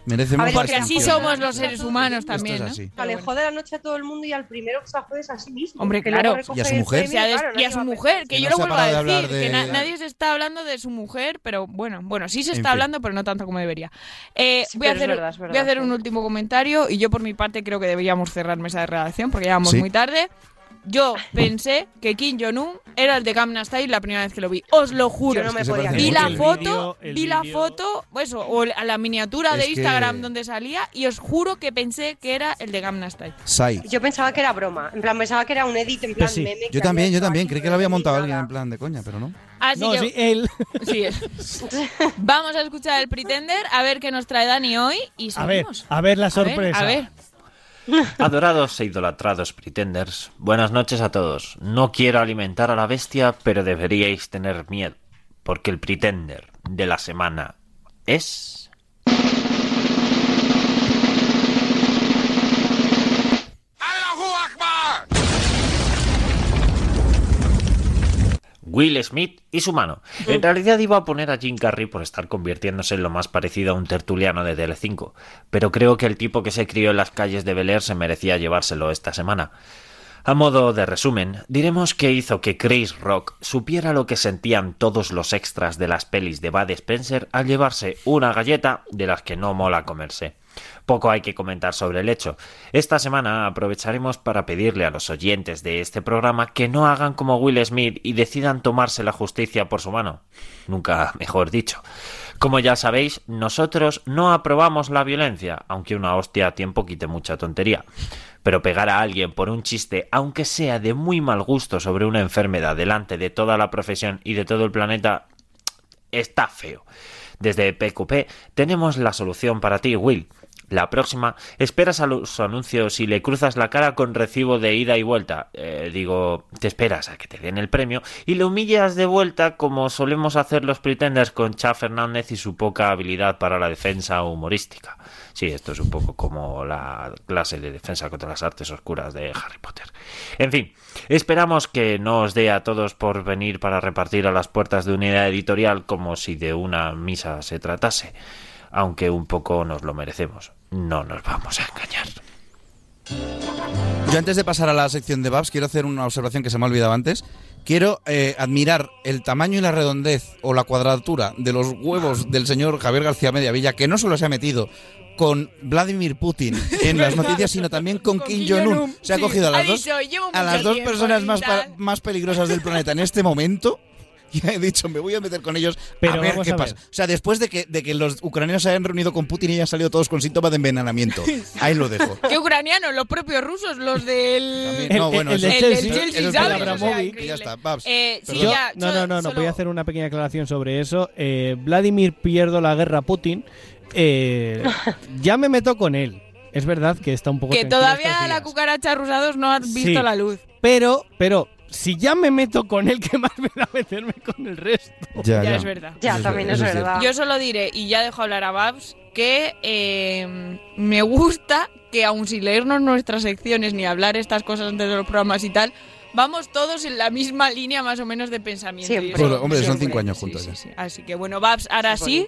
Sí. Merece A ver, Porque así somos los seres humanos Esto también, es ¿no? así. Pero Alejó de la noche a todo el mundo y al primero que se jode es a sí mismo. Hombre, claro. Y a su mujer. premio, claro, y a su mujer, que Que yo no lo vuelvo a de decir, hablar que na- de- nadie se está hablando de su mujer, pero bueno, bueno, sí se En está fin. hablando, pero no tanto como debería. Eh, Sí, voy, a es hacer, verdad, es verdad, voy a hacer un último comentario y yo por mi parte creo que deberíamos cerrar mesa de redacción porque ya vamos Sí. muy tarde. Yo pensé que Kim Jong-un era el de Gamma Style la primera vez que lo vi. Os lo juro. Yo no me Es que se podía parece Vi la foto, vi la foto, eso, o la la miniatura de Es que- Instagram donde salía y os juro que pensé que era el de Gamma Style. Sai. Yo pensaba que era broma. En plan, pensaba que era un edit en plan Pues sí. meme. Yo también, yo también. Creí que lo había no montado alguien nada. en plan de coña, pero no. Así No, que sí, él. [laughs] sí. Vamos a escuchar el Pretender, a ver qué nos trae Dani hoy y A ver, seguimos. a ver la A ver, sorpresa. A ver, [laughs] Adorados e idolatrados pretenders, buenas noches a todos. No quiero alimentar a la bestia, pero deberíais tener miedo, porque el pretender de la semana es... Will Smith y su mano. En realidad iba a poner a Jim Carrey por estar convirtiéndose en lo más parecido a un tertuliano de Tele5, pero creo que el tipo que se crió en las calles de Bel Air se merecía llevárselo esta semana. A modo de resumen, diremos que hizo que Chris Rock supiera lo que sentían todos los extras de las pelis de Bud Spencer al llevarse una galleta de las que no mola comerse. Poco hay que comentar sobre el hecho. Esta semana aprovecharemos para pedirle a los oyentes de este programa que no hagan como Will Smith y decidan tomarse la justicia por su mano. Nunca mejor dicho. Como ya sabéis, nosotros no aprobamos la violencia, aunque una hostia a tiempo quite mucha tontería. Pero pegar a alguien por un chiste, aunque sea de muy mal gusto sobre una enfermedad delante de toda la profesión y de todo el planeta, está feo. Desde PQP tenemos la solución para ti, Will. La próxima, esperas a los anuncios y le cruzas la cara con recibo de ida y vuelta. Eh, digo, te esperas a que te den el premio y le humillas de vuelta como solemos hacer los pretenders con Cha Fernández y su poca habilidad para la defensa humorística. Sí, esto es un poco como la clase de defensa contra las artes oscuras de Harry Potter. En fin, esperamos que no os dé a todos por venir para repartir a las puertas de unidad editorial como si de una misa se tratase. Aunque un poco nos lo merecemos. No nos vamos a engañar. Yo antes de pasar a la sección de Babs, quiero hacer una observación que se me ha olvidado antes. Quiero eh, admirar el tamaño y la redondez o la cuadratura de los huevos del señor Javier García Mediavilla, que no solo se ha metido con Vladimir Putin en las noticias, sino también con, Kim Jong-un. Se ha cogido a las dos, dicho, "Llevo a las dos personas más, pa- tal". más peligrosas del planeta en este momento. [laughs] Y he dicho, me voy a meter con ellos Pero a ver qué a ver. pasa. O sea, después de que, de que los ucranianos se hayan reunido con Putin y hayan salido todos con síntomas de envenenamiento. [laughs] Ahí lo dejo. ¿Qué ucranianos? Los propios rusos, los del... También- no, El- bueno, el eso- de El del Chelsea, ¿sabes? ya está, Babs. Eh, sí, ya, no, yo no, no, no, voy a hacer una pequeña aclaración sobre eso. Eh, Vladimir pierdo la guerra a Putin. Eh, [laughs] ya me meto con él. Es verdad que está un poco Que tranquilo todavía la cucaracha rusados no ha visto Sí. la luz. Pero, pero, si ya me meto con él, ¿qué más me da meterme con el resto? [laughs] Ya, Ya ya. es verdad. Ya, Eso también es verdad. Yo solo diré, y ya dejo hablar a Babs, que eh, me gusta que aun sin leernos nuestras secciones ni hablar estas cosas antes de los programas y tal, vamos todos en la misma línea más o menos de pensamiento. Siempre. Bueno, hombre, son cinco años juntos sí, ya. sí. Así que bueno, Babs, ahora sí,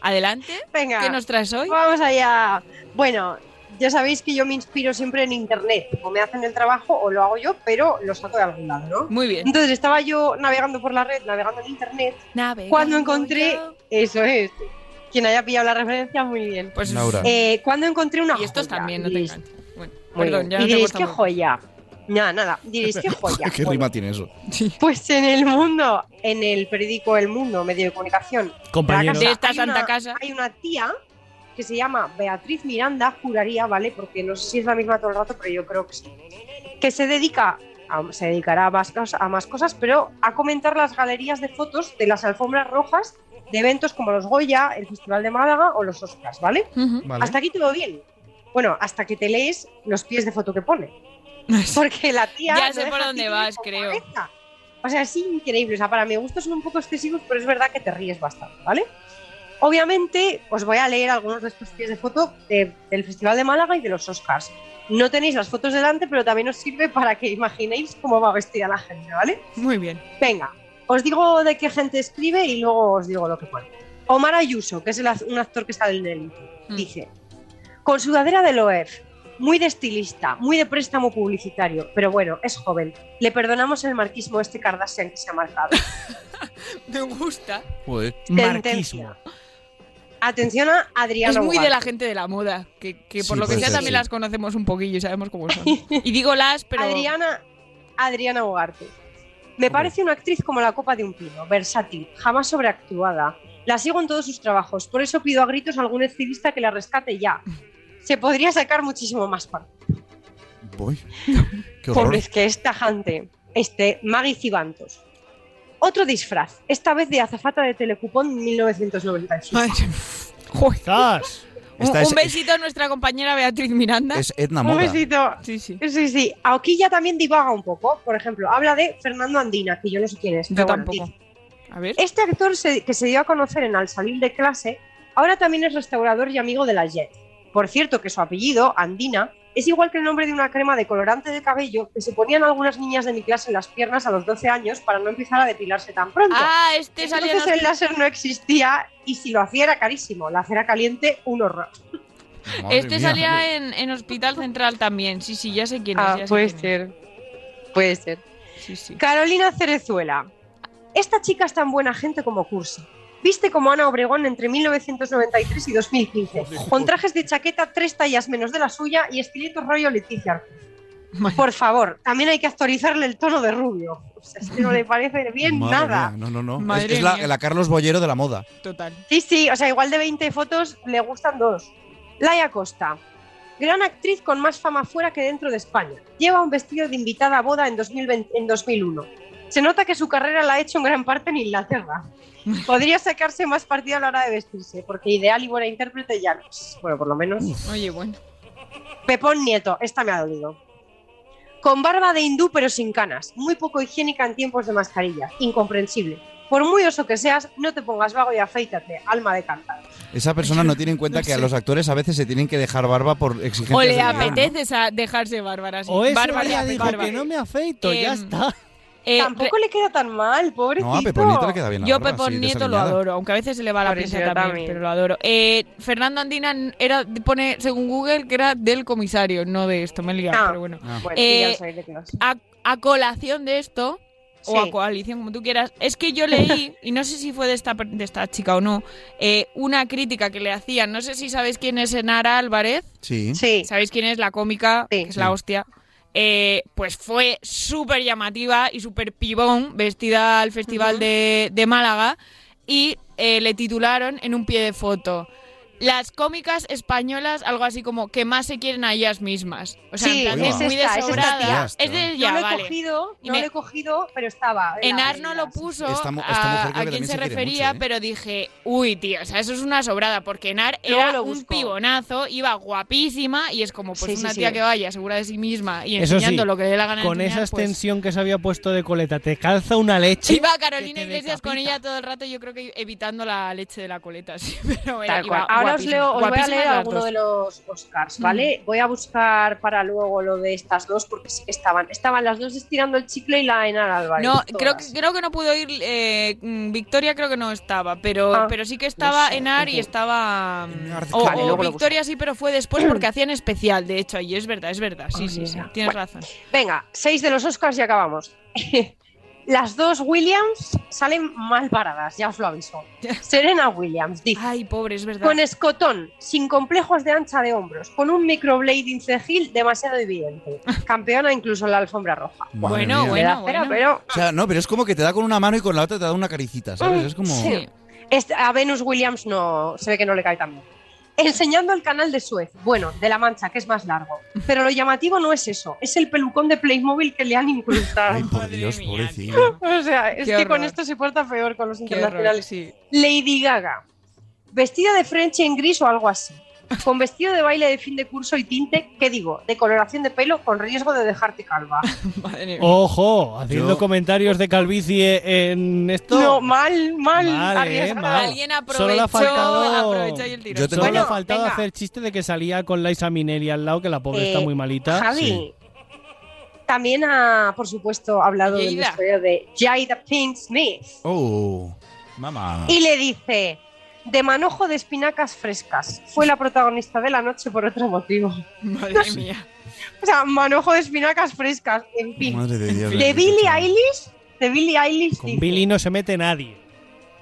adelante. Venga. ¿Qué nos traes hoy? Vamos allá. Bueno, ya sabéis que yo me inspiro siempre en internet. O me hacen el trabajo o lo hago yo, pero lo saco de algún lado, ¿no? Muy bien. Entonces estaba yo navegando por la red, navegando en internet, Navegando cuando encontré. yo. Eso es. Quien haya pillado la referencia, muy bien. Pues Laura. Eh, cuando encontré una y estos joya, también, no te diréis, enganches. Bueno, muy perdón, ya y no te diréis, ¿qué mucho. joya? Nada, nada. Diréis, ¿qué [laughs] joya? ¿Qué Bueno, rima tiene eso? Pues en el mundo, en el periódico El Mundo, medio de comunicación, Compañero. De esta hay santa una- casa. Hay una tía que se llama Beatriz Miranda, juraría, ¿vale? Porque no sé si es la misma todo el rato, pero yo creo que sí. Que se dedica, a- se dedicará a más, a más cosas, pero a comentar las galerías de fotos de las alfombras rojas de eventos como los Goya, el Festival de Málaga o los Oscars, ¿vale? Ujú. Vale. Hasta aquí todo bien. Bueno, hasta que te lees los pies de foto que pone. [laughs] Porque la tía. Ya no sé por dónde vas, creo. cabeza. O sea, es increíble. O sea, para mi gusto son un poco excesivos, pero es verdad que te ríes bastante, ¿vale? Obviamente, os voy a leer algunos de estos pies de foto de- del Festival de Málaga y de los Oscars. No tenéis las fotos delante, pero también os sirve para que imaginéis cómo va vestida la gente, ¿vale? Muy bien. Venga, os digo de qué gente escribe y luego os digo lo que pone. Omar Ayuso, que es el un actor que está en el Mm. dice: Con sudadera de Loef, muy de estilista, muy de préstamo publicitario, pero bueno, es joven. Le perdonamos el marquismo a este Kardashian que se ha marcado. [laughs] Me gusta. Joder. Marquismo. Atención a Adriana Es muy de la gente de la moda, que, que por Sí, lo que sea ser, también sí. las conocemos un poquillo y sabemos cómo son. [laughs] Y digo las, pero... Adriana, Adriana Ugarte. Me parece una actriz como la copa de un pino, versátil, jamás sobreactuada. La sigo en todos sus trabajos, por eso pido a gritos a algún estilista que la rescate ya. Se podría sacar muchísimo más parte. Voy. [laughs] Qué horror. Pobre, es que es tajante. Este, Maggie Cibantos. Otro disfraz, esta vez de azafata de Telecupón 1995. ¡Estás! Un, es- un besito a nuestra compañera Beatriz Miranda. Es Edna Un Moda. besito. Sí, sí. Sí, sí. Aquí ya también divaga un poco. Por ejemplo, habla de Fernando Andina, que yo no sé quién es. Yo pero tampoco. A ver. Este actor se- que se dio a conocer en Al salir de clase, ahora también es restaurador y amigo de la Jet. Por cierto, que su apellido, Andina, es igual que el nombre de una crema de colorante de cabello que se ponían algunas niñas de mi clase en las piernas a los 12 años para no empezar a depilarse tan pronto. Ah, este salía Entonces el láser no existía y si lo hacía era carísimo. La cera caliente, un horror. Madre Este mía. salía en, en Hospital Central también. Sí, sí, ya sé quién es. Ah, ya sé puede quién es. ser. Puede ser. Sí, sí. Carolina Cerezuela. Esta chica es tan buena gente como Cursi. Viste como Ana Obregón entre 1993 y 2015, con trajes de chaqueta tres tallas menos de la suya y estilitos rollo Leticia. Por favor, también hay que actualizarle el tono de rubio. O sea, es que no le parece bien Madre nada. mía, No, no, no. Es, Madre es la, Carlos Bollero de la moda. Total. Sí, sí, o sea, igual de 20 fotos le gustan dos. Laia Costa. Gran actriz con más fama fuera que dentro de España. Lleva un vestido de invitada a boda en, 2020 en 2001. Se nota que su carrera la ha hecho en gran parte en Inglaterra. [laughs] Podría sacarse más partido a la hora de vestirse, porque ideal y buena intérprete ya no es. Bueno, por lo menos. Oye, bueno. Pepón Nieto, esta me ha dolido. Con barba de hindú pero sin canas, muy poco higiénica en tiempos de mascarilla, incomprensible. Por muy oso que seas, no te pongas vago y afeítate, alma de cantar. Esa persona no tiene en cuenta [laughs] No que a sé. los actores a veces se tienen que dejar barba por exigencias O le ¿no? apetece dejarse bárbara. sí. O eso Bárbara, ella dijo bárbara. que no me afeito, ya Em, está. Eh, Tampoco le queda tan mal, pobrecito. No, a Pepón Nieto le queda bien la Yo Pepón así, Nieto lo adoro, aunque a veces se le va la pinza también, también. pero lo adoro. Eh, Fernando Andina era, pone, según Google, que era del comisario, no de esto, me he liado, Ah. pero bueno. Ah. Bueno, Eh. A, a colación de esto, o Sí. a coalición, como tú quieras, es que yo leí, y no sé si fue de esta, de esta chica o no, eh, una crítica que le hacían, no sé si sabéis quién es Enara Álvarez, Sí. Sí. ¿sabéis quién es la cómica? Sí. que es la hostia. Eh, pues fue súper llamativa y súper pibón, vestida al Festival de, de Málaga, y eh, le titularon en un pie de foto. Las cómicas españolas, algo así como que más se quieren a ellas mismas. O sea, Sí, en plan, es muy esta, es esta desobrada. tía. Es de ella, no lo he vale. cogido, no me- lo he cogido, pero estaba. Enar no lo puso Esta a, a también se refería, mucho, ¿eh? pero dije, uy, tío, o sea, eso es una sobrada, porque Enar Luego era un pibonazo, iba guapísima y es como pues Sí, una sí. tía que vaya segura de sí misma y enseñando lo que le dé la gana Con esa pues, extensión que se había puesto de coleta, te calza una leche. Iba Carolina Iglesias con ella todo el rato, yo creo que evitando la leche de la coleta, sí, [laughs] pero era- Tal iba cual. Ahora os leo, os voy a leer alguno dos. de los Oscars, ¿vale? Voy a buscar para luego lo de estas dos porque sí que estaban. Estaban las dos estirando el chicle y la Enar Álvarez. No, creo que, creo que no pudo ir. eh, mm, Victoria creo que no estaba, pero, Ah, pero sí que estaba sé, Enar y estaba. mm, O, Vale, Victoria sí, pero fue después porque [clears throat] hacían especial, de hecho, y es verdad, es verdad. Sí, Oh, sí, sí. Tienes Bueno. razón. Venga, seis de los Oscars y acabamos. [laughs] Las dos Williams salen mal paradas, ya os lo aviso. [laughs] Serena Williams dice: Ay, pobre, es verdad. Con escotón, sin complejos de ancha de hombros, con un microblading cejil demasiado evidente. [laughs] Campeona incluso en la alfombra roja. Bueno, bueno, bueno. pero O sea, no, pero es como que te da con una mano y con la otra te da una caricita, ¿sabes? Es como... Sí. Este- a Venus Williams no se ve que no le cae tan bien. Enseñando el canal de Suez, bueno, de la Mancha, que es más largo. Pero lo llamativo no es eso, es el pelucón de Playmobil que le han incrustado. Ay, por Dios, mía, pobrecillo. [laughs] o sea, es Qué que con esto se porta peor con los Qué horror, internacionales. sí. Lady Gaga, vestida de French en gris o algo así. Con vestido de baile de fin de curso y tinte, ¿qué digo? De coloración de pelo con riesgo de dejarte calva. [laughs] Madre mía. Ojo, haciendo Yo- comentarios de calvicie en esto. No, mal, mal, Mal, eh. Alguien Solo le ha aprovechó, faltado- aprovechó y el tiro. Yo tengo Solo le ha Bueno, faltado venga. hacer chiste de que salía con Liza Minnelli al lado, que la pobre Eh, está muy malita. Javi, Sí. también ha, por supuesto, hablado de la Jada. historia de Jada Pink Smith. Oh, mamá. Y le dice, de manojo de espinacas frescas. Fue la protagonista de la noche por otro motivo. Madre [laughs] mía. O sea, manojo de espinacas frescas, en fin. Madre de Dios. De Billie. Eilish, de Billie Eilish Con dice, Billy no se mete nadie.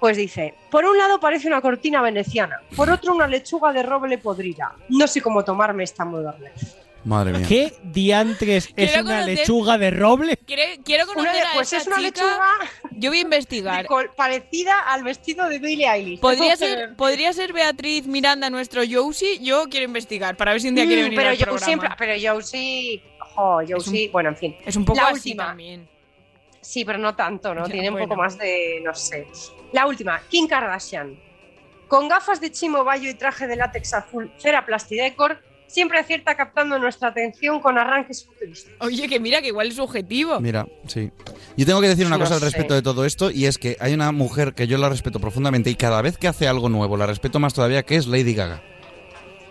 pues dice, por un lado parece una cortina veneciana, por otro una lechuga de roble podrida. No sé cómo tomarme esta modernez. Madre mía. ¿Qué diantres es Quiero una conocer- lechuga de roble? Quiero, quiero conocer Una- a pues esta es una chica. lechuga Yo voy a investigar. parecida al vestido de Billie Eilish. Podría ser, podría ser Beatriz Miranda nuestro Josie. Yo quiero investigar para ver si un día Mm, quiere venir pero al yo programa. siempre, pero yo sí, jo, yo Es un- sí, bueno, en fin. Es un poco la así última. también. Sí, pero no tanto, ¿no? Ya, Tiene un poco más de, no sé. La última, Kim Kardashian. Con gafas de chimo bayo y traje de látex azul, cera plastidecor, siempre acierta captando nuestra atención con arranques futuristas. Oye, que mira que igual es su objetivo. Mira, sí. Yo tengo que decir una No cosa al sé. respecto de todo esto, y es que hay una mujer que yo la respeto profundamente y cada vez que hace algo nuevo la respeto más todavía, que es Lady Gaga.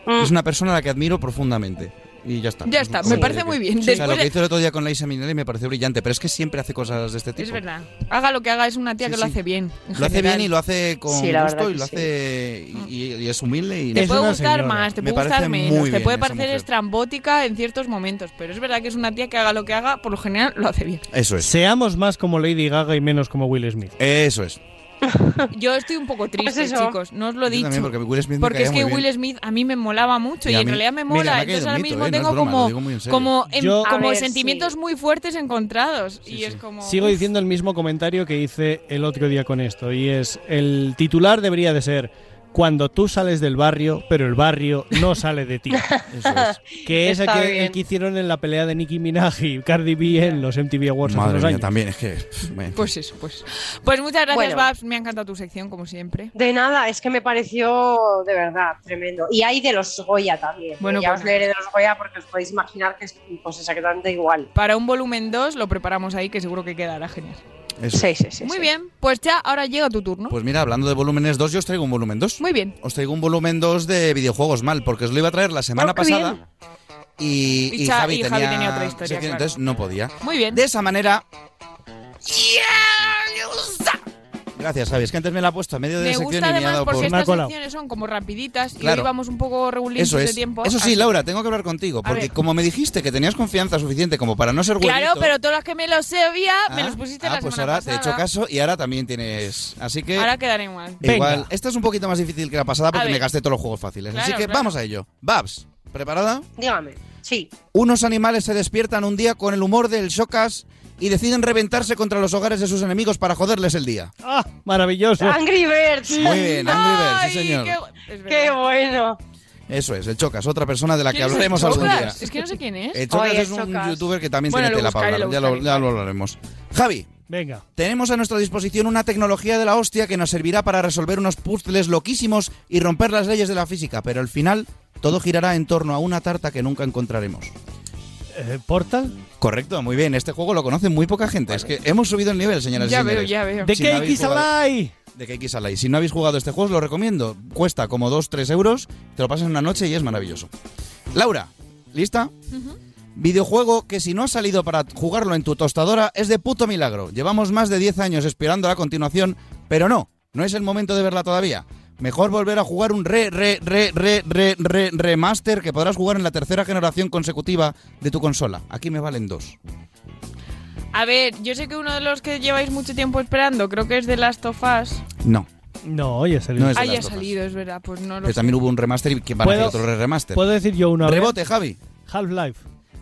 Mm. Es una persona a la que admiro profundamente. Y ya está. Ya está, me parece muy bien. O sea, lo que hizo el otro día con Liza Minnelli me pareció brillante, pero es que siempre hace cosas de este tipo. Es verdad. Haga lo que haga, es una tía Sí, que lo sí. hace bien. en Lo hace bien y lo hace con Sí, gusto y lo sí. hace y, y es humilde y Te puede gustar señora. más, te puede gustar muy menos, te puede parecer estrambótica en ciertos momentos, pero es verdad que es una tía que haga lo que haga, por lo general lo hace bien. Eso es. Seamos más como Lady Gaga y menos como Will Smith. Eso es. [laughs] Yo estoy un poco triste, Pues eso. chicos, no os lo he dicho. también, porque Will Smith me Porque es que bien. Will Smith a mí me molaba mucho Y y, en mí- realidad me mira, mola. me Entonces ahora mito, mismo ¿eh? No tengo broma, como, en como, em- Yo- como A ver, sentimientos sí. muy fuertes encontrados. y Sí, es como. Sigo uf, diciendo el mismo comentario que hice el otro día con esto, y es, el titular debería de ser, cuando tú sales del barrio, pero el barrio no [laughs] sale de ti. Eso es. Que es el que, el que hicieron en la pelea de Nicki Minaj y Cardi B en los MTV Awards hace Madre unos mía, años. también es que [laughs] bueno. Pues eso, pues. Pues muchas gracias, Bueno. Babs. Me ha encantado tu sección, como siempre. De nada, es que me pareció de verdad tremendo. Y hay de los Goya también. Bueno, ya pues os leeré de los Goya porque os podéis imaginar que es pues exactamente igual. Para un volumen 2 lo preparamos ahí, que seguro que quedará genial. Eso. Sí, sí, sí. Muy sí. bien, pues ya, ahora llega tu turno. Pues mira, hablando de volúmenes 2, yo os traigo un volumen 2. Muy bien. Os traigo un volumen 2 de videojuegos mal, porque os lo iba a traer la semana Oh, bien. pasada. Y, Y Javi, y tenía, Javi tenía otra historia, sección, claro. entonces no podía. Muy bien. De esa manera. Gracias, Javi. Es que antes me la ha puesto a medio de Me sección gusta y me ha dado porque por. Me estas colado. secciones son como rapiditas y hoy vamos un poco regulines Eso de es. tiempo. Eso sí, así. Laura, tengo que hablar contigo, porque como me dijiste que tenías confianza suficiente como para no ser huevito... Claro, pero todas las que me los sabía me Ah, los pusiste ah, la pues semana ahora te he hecho caso y ahora también tienes... Así que... Ahora quedaré mal. Igual, Venga. esta es un poquito más difícil que la pasada porque me gasté todos los juegos fáciles. Así que claro. vamos a ello. Babs, ¿preparada? Dígame. Sí. Unos animales se despiertan un día con el humor del Shocas y deciden reventarse contra los hogares de sus enemigos para joderles el día. ¡Ah! Maravilloso. Angry Birds. Muy bien, Angry Birds, sí señor. qué- bueno. Eso es, el Chocas, otra persona de la que ¿Quién es el hablaremos algún día. Es que no sé quién es. El Chocas Oye, es un Chocas. youtuber que también Bueno, tiene lo tela para buscaré, hablar, lo ya lo, ya hablaremos. Javi, Venga. tenemos a nuestra disposición una tecnología de la hostia que nos servirá para resolver unos puzzles loquísimos y romper las leyes de la física, pero al final todo girará en torno a una tarta que nunca encontraremos. Eh, ¿Portal? Correcto, muy bien. Este juego lo conoce muy poca gente. Es que hemos subido el nivel, señoras y Ya señores. veo, ya veo. ¿De Si qué no habéis X jugado- Alay? De Cake Salai. Si no habéis jugado este juego, os lo recomiendo. Cuesta como 2-3 euros, te lo pasas en una noche y es maravilloso. Laura, ¿lista? Videojuego que si no ha salido para jugarlo en tu tostadora es de puto milagro. Llevamos más de 10 años esperando la continuación, pero no, no es el momento de verla todavía. Mejor volver a jugar un re, re, re, re, re, re, remaster que podrás jugar en la tercera generación consecutiva de tu consola. Aquí me valen dos. A ver, yo sé que uno de los que lleváis mucho tiempo esperando, creo que es de Last of Us. No, No, ya salió. No es- de Ah, ya ha salido, es verdad. Pues no lo pero sé. también hubo un remaster y que van a hacer ¿Puedo- otro remaster. ¿Puedo decir yo una vez? Rebote, Javi. Half-Life.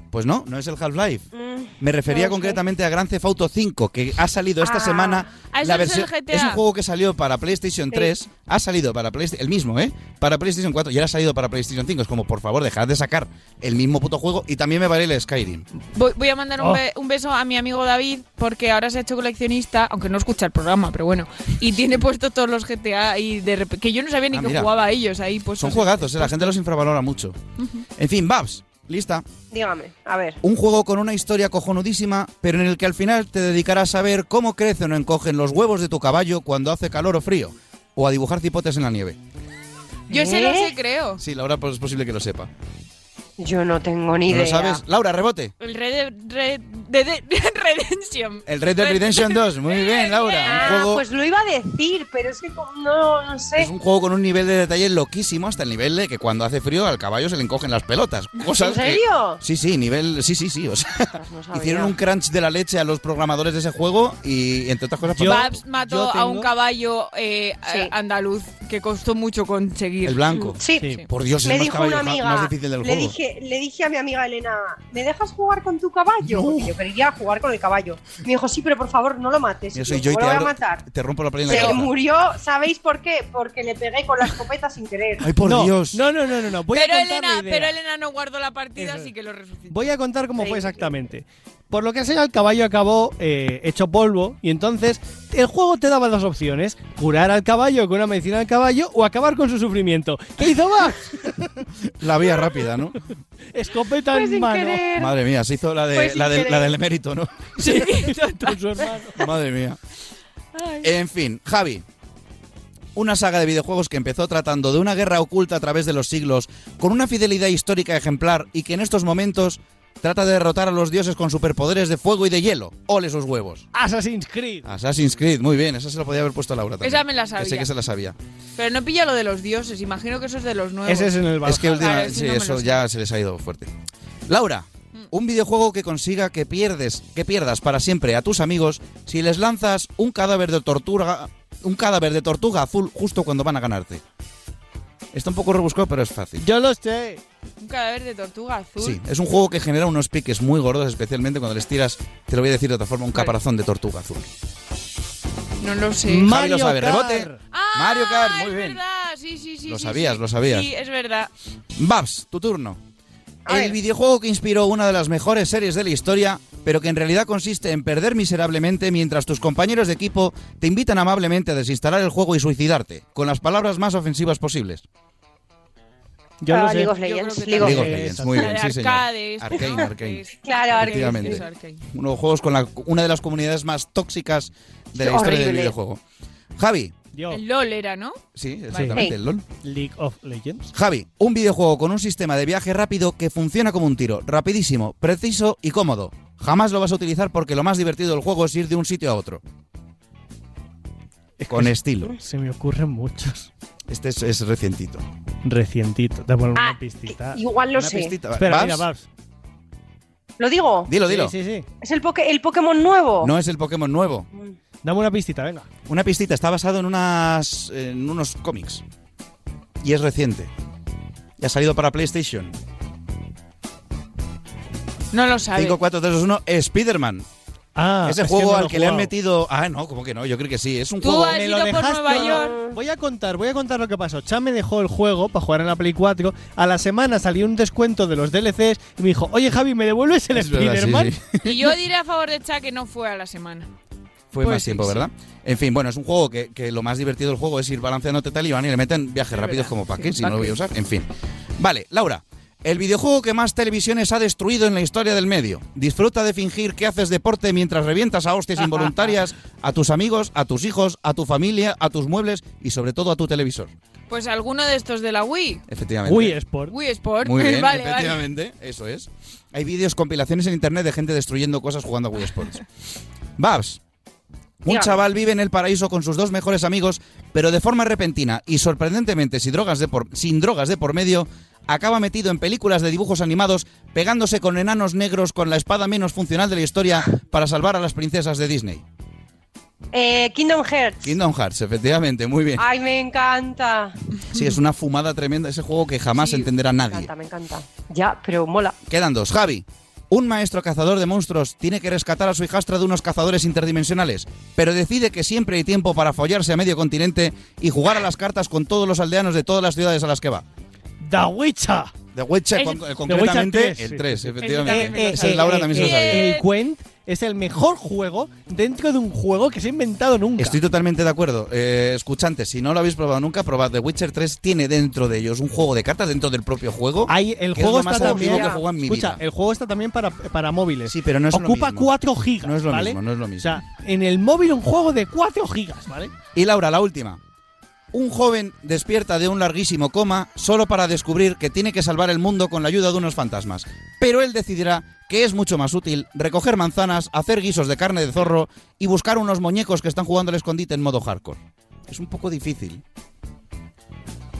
Pues no, no es el Half-Life. Mm, Me refería no sé. concretamente a Grand Theft Auto 5, que ha salido esta Ah. semana. Ah, la es el versión, GTA. es un juego que salió para PlayStation 3, ha salido para PlayStation, el mismo, ¿eh? Para PlayStation 4 y ahora ha salido para PlayStation 5. Es como, por favor, dejad de sacar el mismo puto juego y también me vale el Skyrim. Voy, voy a mandar un, Oh. be- un beso a mi amigo David porque ahora se ha hecho coleccionista, aunque no escucha el programa, pero bueno. Y tiene [laughs] puesto todos los GTA y de que yo no sabía ni Ah, que mira. jugaba a ellos ahí. Pues Son juegazos, ¿eh? la gente los infravalora mucho. En fin, Babs, lista. Dígame, a ver. Un juego con una historia cojonudísima, pero en el que al final te dedicarás a ver cómo crecen o encogen los huevos de tu caballo cuando hace calor o frío, o a dibujar cipotes en la nieve. Yo sé lo ¿Eh? sé, creo. Sí, Laura, pues es posible que lo sepa. Yo no tengo ni ¿No idea. lo sabes? Laura, rebote. El Red Dead Red, de- de- Red Redemption. El Red Dead Redemption 2, muy [laughs] bien, Laura. Un juego, pues lo iba a decir, pero es que no, no sé. es un juego con un nivel de detalle loquísimo hasta el nivel de que cuando hace frío al caballo se le encogen las pelotas. Cosas ¿En que- serio? sí, sí, nivel, sí, sí, sí. O sea, no [laughs] sabía. hicieron un crunch de la leche a los programadores de ese juego y entre otras cosas Yo- Babs mató yo a un tengo- caballo eh, Sí. andaluz que costó mucho conseguir. el blanco. Sí. Sí. Por Dios, es Me el más dijo caballo una ja- amiga, más difícil del le juego. dije, le dije a mi amiga Elena, ¿me dejas jugar con tu caballo? Porque yo quería jugar con el caballo. Me dijo, sí, pero por favor, no lo mates. Yo soy yo, yo y ¿cómo te, voy a matar? te rompo la la Se cabeza. murió, ¿sabéis por qué? Porque le pegué con la escopeta sin querer. Ay, por no, Dios. No, no, no, no, no. Voy pero, a contar Elena, la idea. pero Elena no guardó la partida, Eso. así que lo resucitó. Voy a contar cómo fue Sí. Por lo que sea, el caballo acabó eh, hecho polvo y entonces el juego te daba dos opciones. Curar al caballo con una medicina del caballo o acabar con su sufrimiento. ¿Qué hizo Max? [laughs] La vía rápida, ¿no? Escopeta Pues en sin mano. querer. Madre mía, se hizo la, de, Pues la del emérito, ¿no? [laughs] Sí, con su hermano. Madre mía. En fin, Javi. Una saga de videojuegos que empezó tratando de una guerra oculta a través de los siglos, con una fidelidad histórica ejemplar y que en estos momentos trata de derrotar a los dioses con superpoderes de fuego y de hielo. ¡Ole sus huevos! Assassin's Creed. Assassin's Creed, muy bien, esa se la podía haber puesto Laura también. Esa me la Que sé sabía. que se la sabía. Pero no pilla lo de los dioses, imagino que eso es de los nuevos. Ese es en el Valhalla. Es que última- Claro, sí, sí, no eso ya se les ha ido fuerte. Laura, un videojuego que consiga que pierdes, que pierdas para siempre a tus amigos si les lanzas un cadáver de tortuga, un cadáver de tortuga azul justo cuando van a ganarte. Está un poco rebuscado, pero es fácil. Yo lo sé. Un cadáver de tortuga azul. Sí, es un juego que genera unos piques muy gordos, especialmente cuando les tiras, te lo voy a decir de otra forma, un Vale. caparazón de tortuga azul. No lo sé. Javi Mario lo sabe, rebote. Ah, Mario Kart, muy es bien. verdad, sí, sí, sí. Lo sí, sabías, sí. lo sabías. Sí, es verdad. Babs, tu turno. A El ver. videojuego que inspiró una de las mejores series de la historia, pero que en realidad consiste en perder miserablemente mientras tus compañeros de equipo te invitan amablemente a desinstalar el juego y suicidarte, con las palabras más ofensivas posibles. Yo Ah, lo sé. League of Legends. League of Legends. Muy bien, sí, señor. arcades, Arcane. Arcane. [laughs] Claro, Arcane. Es Arcane. Uno de los juegos con la- una de las comunidades más tóxicas de la Qué historia del horrible. videojuego. Javi, Yo. El LOL era, ¿no? sí, exactamente, Sí. el LOL. League of Legends. Javi, un videojuego con un sistema de viaje rápido que funciona como un tiro, rapidísimo, preciso y cómodo. Jamás lo vas a utilizar porque lo más divertido del juego es ir de un sitio a otro. Con estilo. Se me ocurren muchos. Este es, es recientito. Recientito. Te pongo Ah, una pistita. Igual lo Una sé. pistita. Espera, ¿Babs? mira, Babs. ¿Lo digo? Dilo, dilo. Sí, sí, sí. ¿Es el, poke- el Pokémon nuevo? No es el Pokémon nuevo. Dame una pistita, venga. Una pistita, está basado en, unas, en unos cómics. Y es reciente. Y ha salido para PlayStation. No lo sabe. 5, 4, 3, 2, 1, Spider-Man. Ah, Ese es juego no al que le han metido... Ah, no, como que no, yo creo que sí. Es un Tú juego... has Me ido lo por Nueva no, York. Voy a contar, voy a contar lo que pasó. Cham me dejó el juego para jugar en la Play 4. A la semana salió un descuento de los DLCs y me dijo, oye Javi, ¿me devuelves el sí, Spider-Man? sí. Y yo diré a favor de Cha que no fue a la semana. Fue Pues más sí, tiempo, sí. ¿verdad? En fin, bueno, es un juego que, que lo más divertido del juego es ir balanceándote tal y van y le meten viajes Es rápidos verdad, como para qué, si ¿pa' no lo voy a usar. En fin. Vale, Laura. El videojuego que más televisiones ha destruido en la historia del medio. Disfruta de fingir que haces deporte mientras revientas a hostias [laughs] involuntarias a tus amigos, a tus hijos, a tu familia, a tus muebles y sobre todo a tu televisor. Pues alguno de estos de la Wii. Efectivamente. Wii Sport. Wii Sport. Muy bien, [laughs] vale, vale. efectivamente, eso es. Hay vídeos, compilaciones en internet de gente destruyendo cosas jugando a Wii Sports. Babs, un Dígame. chaval vive en el paraíso con sus dos mejores amigos, pero de forma repentina y sorprendentemente sin drogas de por, sin drogas de por medio, acaba metido en películas de dibujos animados pegándose con enanos negros con la espada menos funcional de la historia para salvar a las princesas de Disney. Eh, Kingdom Hearts. Kingdom Hearts, efectivamente, muy bien. Ay, me encanta. Sí, es una fumada tremenda ese juego que jamás Sí, entenderá Me nadie. encanta, me encanta. Ya, pero mola. Quedan dos. Javi. Un maestro cazador de monstruos tiene que rescatar a su hijastra de unos cazadores interdimensionales, pero decide que siempre hay tiempo para follarse a medio continente y jugar a las cartas con todos los aldeanos de todas las ciudades a las que va. The Witcher. The Witcher, Es- con- The concretamente Witcher 3, el sí. 3, efectivamente. Ese Laura también se lo eh, sabía. El Quent es el mejor juego dentro de un juego que se ha inventado nunca. Estoy totalmente de acuerdo. Eh, escuchantes, si no lo habéis probado nunca, probad. The Witcher 3 tiene dentro de ellos un juego de cartas dentro del propio juego. Hay, el que es juego lo más está también. que jugado en mi escucha, vida. el juego está también para, para móviles. Sí, pero no es lo Ocupa mismo. 4 gigas. No es lo ¿vale? mismo, no es lo mismo. O sea, en el móvil un juego de 4 gigas, ¿vale? Y Laura, la última. Un joven despierta de un larguísimo coma solo para descubrir que tiene que salvar el mundo con la ayuda de unos fantasmas. Pero él decidirá que es mucho más útil recoger manzanas, hacer guisos de carne de zorro y buscar unos muñecos que están jugando al escondite en modo hardcore. Es un poco difícil.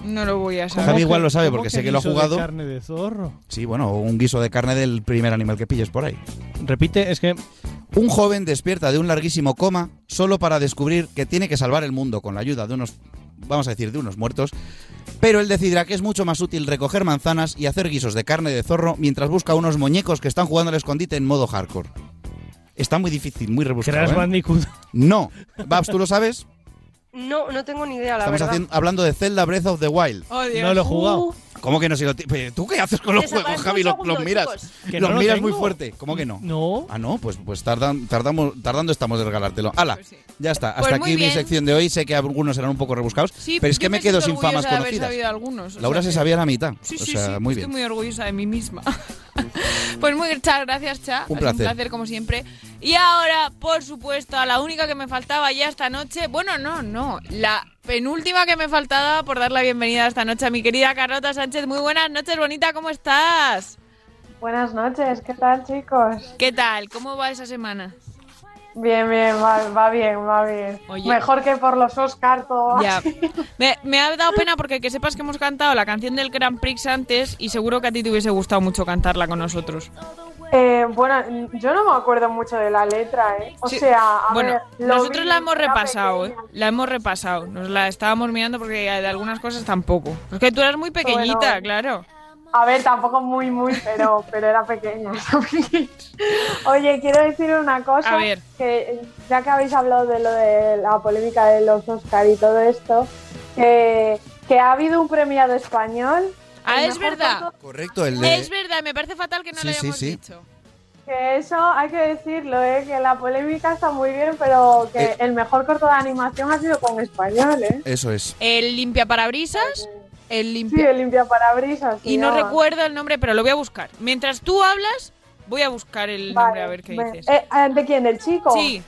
No lo voy a saber. Javi igual lo sabe ¿Cómo porque que sé que lo ha guiso de jugado. carne de zorro? Sí, bueno, un guiso de carne del primer animal que pilles por ahí. Repite, es que Un joven despierta de un larguísimo coma solo para descubrir que tiene que salvar el mundo con la ayuda de unos, vamos a decir, de unos muertos, pero él decidirá que es mucho más útil recoger manzanas y hacer guisos de carne de zorro mientras busca unos muñecos que están jugando al escondite en modo hardcore. Está muy difícil, muy rebuscado. ¿eh? Bandicoot. No. Babs, ¿tú lo sabes? No, no tengo ni idea, la Estamos verdad. haciendo- hablando de Zelda Breath of the Wild. Oh, Dios. No lo he jugado. Uh, ¿Cómo que no? Si lo ¿Tú qué haces con los juegos, Javi? Los, miras. Que Los no lo miras muy fuerte. ¿Cómo que no? No. Ah, no, pues, pues tardan, tardamos, tardando estamos de regalártelo. ¡Hala! Pues sí. Ya está. Pues Hasta muy aquí mi sección de hoy. Sé que algunos serán un poco rebuscados, Sí, pero es que me me quedo sin famas orgullosa de haber conocidas. sabido algunos, Laura sea se sabía la mitad. Sí, o sí, sea, sí, muy estoy bien. muy orgullosa de mí misma. [laughs] pues muy muchas gracias, Cha. Un placer. Un placer como siempre. Y ahora, por supuesto, a la única que me faltaba ya esta noche. Bueno, no, no. La penúltima que me faltaba por dar la bienvenida esta noche a mi querida Carlota Sánchez. Muy buenas noches, bonita, ¿cómo estás? Buenas noches, ¿qué tal chicos? ¿Qué tal? ¿Cómo va esa semana? Bien, bien, va, va bien, va bien. Oye. Mejor que por los Oscar todo. Ya. Me, me ha dado pena porque que sepas que hemos cantado la canción del Grand Prix antes y seguro que a ti te hubiese gustado mucho cantarla con nosotros. Eh, bueno, yo no me acuerdo mucho de la letra, ¿eh? O Sí, sea, a bueno, ver, nosotros vi, la hemos repasado, ¿eh? La hemos repasado. Nos la estábamos mirando porque de algunas cosas tampoco. Es que tú eras muy pequeñita, Bueno. claro. A ver, tampoco muy, muy, pero, pero era pequeña. Oye, quiero decir una cosa. A ver. Que ya que habéis hablado de lo de la polémica de los Oscar y todo esto, que, que ha habido un premiado español. Ah, es verdad. corto- Correcto, el de... Es verdad, me parece fatal que no Sí, lo sí, hayamos sí. dicho. Que eso hay que decirlo, ¿eh? que la polémica está muy bien, pero que Eh. el mejor corto de animación ha sido con español, ¿eh? Eso es. El limpia parabrisas, el Sí, limpia... el limpia parabrisas. y no recuerdo el nombre, pero lo voy a buscar. Mientras tú hablas, voy a buscar el nombre a ver qué dices. Eh, ¿De quién? ¿Del chico? Sí,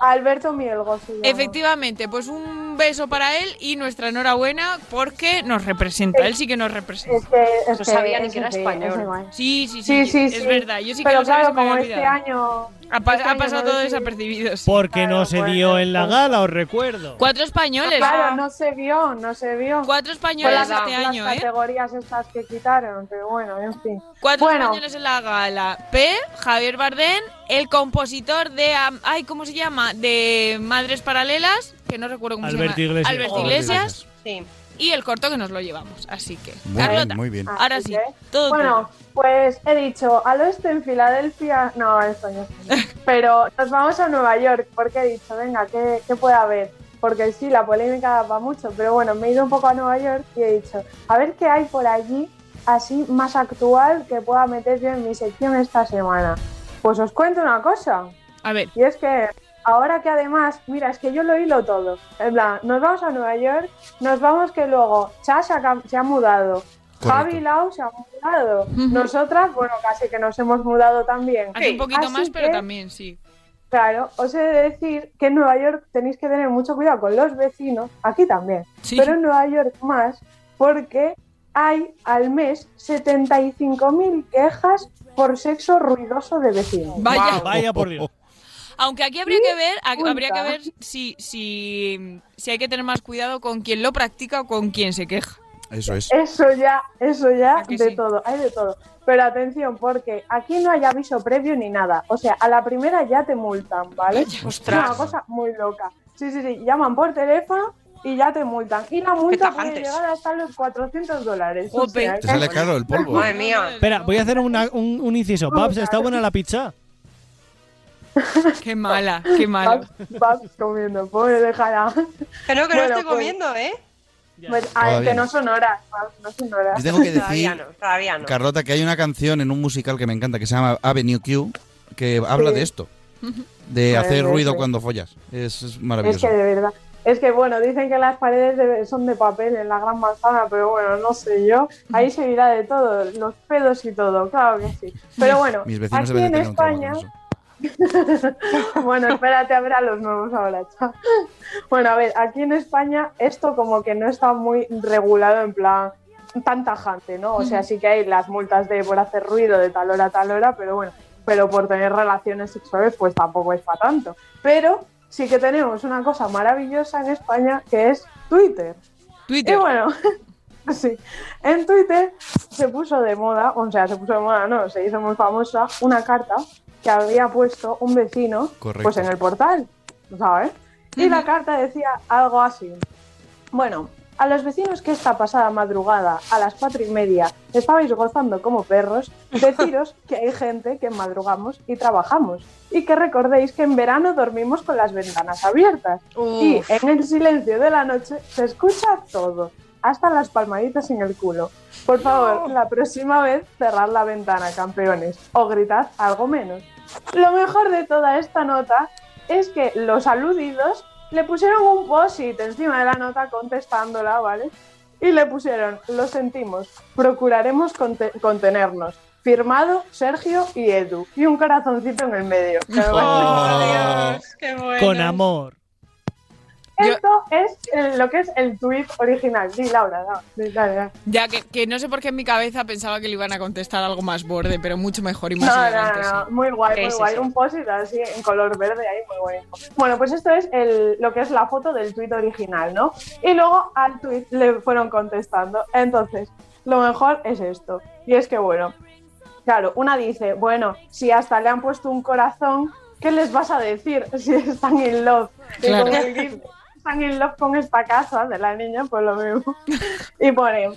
Alberto Mielgo se llama. efectivamente, pues un beso para él y nuestra enhorabuena porque nos representa, él sí que nos representa. Es que, es No que sabía ni que era español. Sí, sí, sí, Sí, sí, es sí. verdad. Yo sí que lo sabía, claro, como este año... Ha, pa- este ha año pasado no todo desapercibido. sí. Porque no se Claro, dio en la pues- gala, os recuerdo. Cuatro españoles. Claro, no se vio, no se vio. Cuatro españoles las, este las año, ¿eh? categorías estas que quitaron, pero bueno, en fin. Cuatro bueno, españoles en la gala. P, Javier Bardem, el compositor de... Ay, ¿cómo se llama? De Madres Paralelas, que no recuerdo cómo Alberto se llama. Iglesias. Alberto Oh, Iglesias. Sí. Y el corto que nos lo llevamos. Así que, Muy bien, muy bien. ahora sí, todo Bueno, pues he dicho, al oeste en Filadelfia, no, esto ya está. [laughs] Pero nos vamos a Nueva York, porque he dicho, venga, ¿qué, qué puede haber? Porque sí, la polémica va mucho, pero bueno, me he ido un poco a Nueva York y he dicho, a ver qué hay por allí así más actual que pueda meter yo en mi sección esta semana. Pues os cuento una cosa, A ver, y es que ahora que además, mira, es que yo lo hilo todo. En plan, nos vamos a Nueva York, nos vamos que luego Chas se ha, mudado. Correcto. Javi Lau se ha mudado. Nosotras, bueno, casi que nos hemos mudado también. hace un poquito Así más, pero también, sí. Claro, os he de decir que en Nueva York tenéis que tener mucho cuidado con los vecinos, aquí también, Sí. pero en Nueva York más, porque hay al mes 75.000 quejas por sexo ruidoso de vecinos. Vaya. Vaya por Dios. Aunque aquí habría que ver, a- Punta. habría que ver si, si, si hay que tener más cuidado con quien lo practica o con quien se queja. Eso es. Eso ya, eso ya, ¿A que de sí? todo, hay de todo. Pero atención, porque aquí no hay aviso previo ni nada. O sea, a la primera ya te multan, ¿vale? Es Ostras. una cosa muy loca. Sí, sí, sí, llaman por teléfono y ya te multan. Y la multa puede llegar hasta los 400 dólares. O sea, Te sale caro el polvo. Madre mía. Espera, voy a hacer una- un, un inciso. Babs, ¿está buena la pizza? [laughs] Qué mala, qué mala. vas, vas comiendo, pobre, déjala. Que no, que no estoy pues- comiendo, ¿eh? Pues, a que no. son horas, no son horas. Yo tengo que Todavía decir, no, todavía no. Carlota, que hay una canción en un musical que me encanta que se llama Avenue Q que habla Sí. de esto. [laughs] De Pues, hacer ruido sí. cuando follas. Es, es Es maravilloso. que de verdad. Es que bueno, dicen que las paredes de- son de papel en la gran manzana, pero bueno, no sé yo. Ahí se dirá de todo, los pedos y todo, claro que sí. Pero [laughs] bueno, Mis vecinos aquí en España. [laughs] bueno, espérate a ver a los nuevos ahora, chao. Bueno, a ver, aquí en España esto como que no está muy regulado en plan. tan tajante, ¿no? O sea, sí que hay las multas de por hacer ruido de tal hora a tal hora, pero bueno, pero por tener relaciones sexuales pues tampoco es para tanto. Pero sí que tenemos una cosa maravillosa en España que es Twitter. Twitter. Y bueno, [laughs] sí, en Twitter se puso de moda, o sea, se puso de moda, no, se hizo muy famosa una carta que había puesto un vecino Correcto. pues en el portal, ¿sabes? Y la carta decía algo así. Bueno, a los vecinos que esta pasada madrugada a las cuatro y media estabais gozando como perros, [laughs] deciros que hay gente que madrugamos y trabajamos y que recordéis que en verano dormimos con las ventanas abiertas y en el silencio de la noche se escucha todo, hasta las palmaditas en el culo. Por favor, la próxima vez cerrad la ventana, campeones, o gritad algo menos. Lo mejor de toda esta nota es que los aludidos le pusieron un post-it encima de la nota contestándola, ¿vale? Y le pusieron, lo sentimos, procuraremos conte- contenernos. Firmado Sergio y Edu. Y un corazoncito en el medio. Que me parece Oh, Con amor. Esto es el- lo que es el tweet original. Sí, Laura, sí, dale, dale. Ya que, que no sé por qué en mi cabeza pensaba que le iban a contestar algo más borde, pero mucho mejor y No, más no, elegante. no, sí. muy guay, muy sí, guay. sí. Un post así en color verde ahí, muy guay. Bueno, pues esto es el, lo que es la foto del tweet original, ¿no? Y luego al tweet le fueron contestando. Entonces, lo mejor es esto. Y es que, bueno, claro, una dice, bueno, si hasta le han puesto un corazón, ¿qué les vas a decir si están in love? Claro. Están in love con esta casa de la niña, pues lo mismo. Y pone,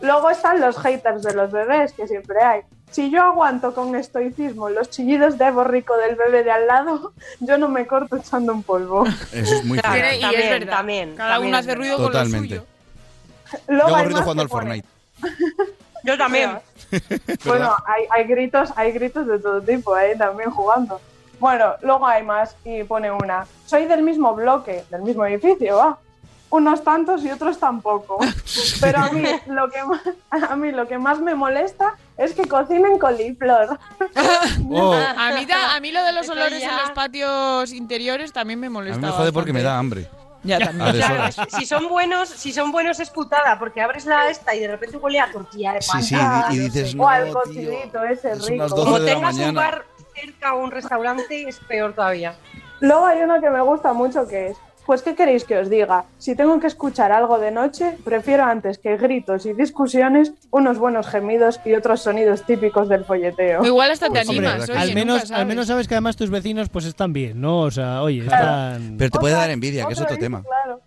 luego están los haters de los bebés, que siempre hay. Si yo aguanto con estoicismo los chillidos de borrico del bebé de al lado, yo no me corto echando un polvo. Eso es muy Claro. Y es también, verdad. también, Cada también uno es hace ruido Totalmente. con lo suyo. Luego Yo más jugando al Fortnite. Yo también. [laughs] Bueno, hay, hay gritos, hay gritos de todo tipo, ¿eh? también jugando. Bueno, luego hay más y pone una. Soy del mismo bloque, del mismo edificio, va. Unos tantos y otros tampoco. [laughs] Pero a mí lo que más, a mí lo que más me molesta es que cocinen coliflor. [laughs] Oh, A mí, a mí lo de los olores ya. en los patios interiores también me a molesta. mí me jode porque me da hambre. Ya A también. Claro, si son buenos, si son buenos es putada, porque abres la esta y de repente huele a tortilla de Sí, pan. sí, y, y dices, no, o al tío. cocidito ese rico. las 12 Como tengas un bar cerca o un restaurante, es peor todavía. Luego hay uno que me gusta mucho que es, pues ¿qué queréis que os diga? Si tengo que escuchar algo de noche, prefiero antes que gritos y discusiones, unos buenos gemidos y otros sonidos típicos del folleteo. Igual hasta te Pues hombre, animas. oye, al, menos, nunca al sabes. menos sabes que además tus vecinos pues están bien, ¿no? O sea, oye, están... Pero te puede Otra- dar envidia, que es otro tema. Claro.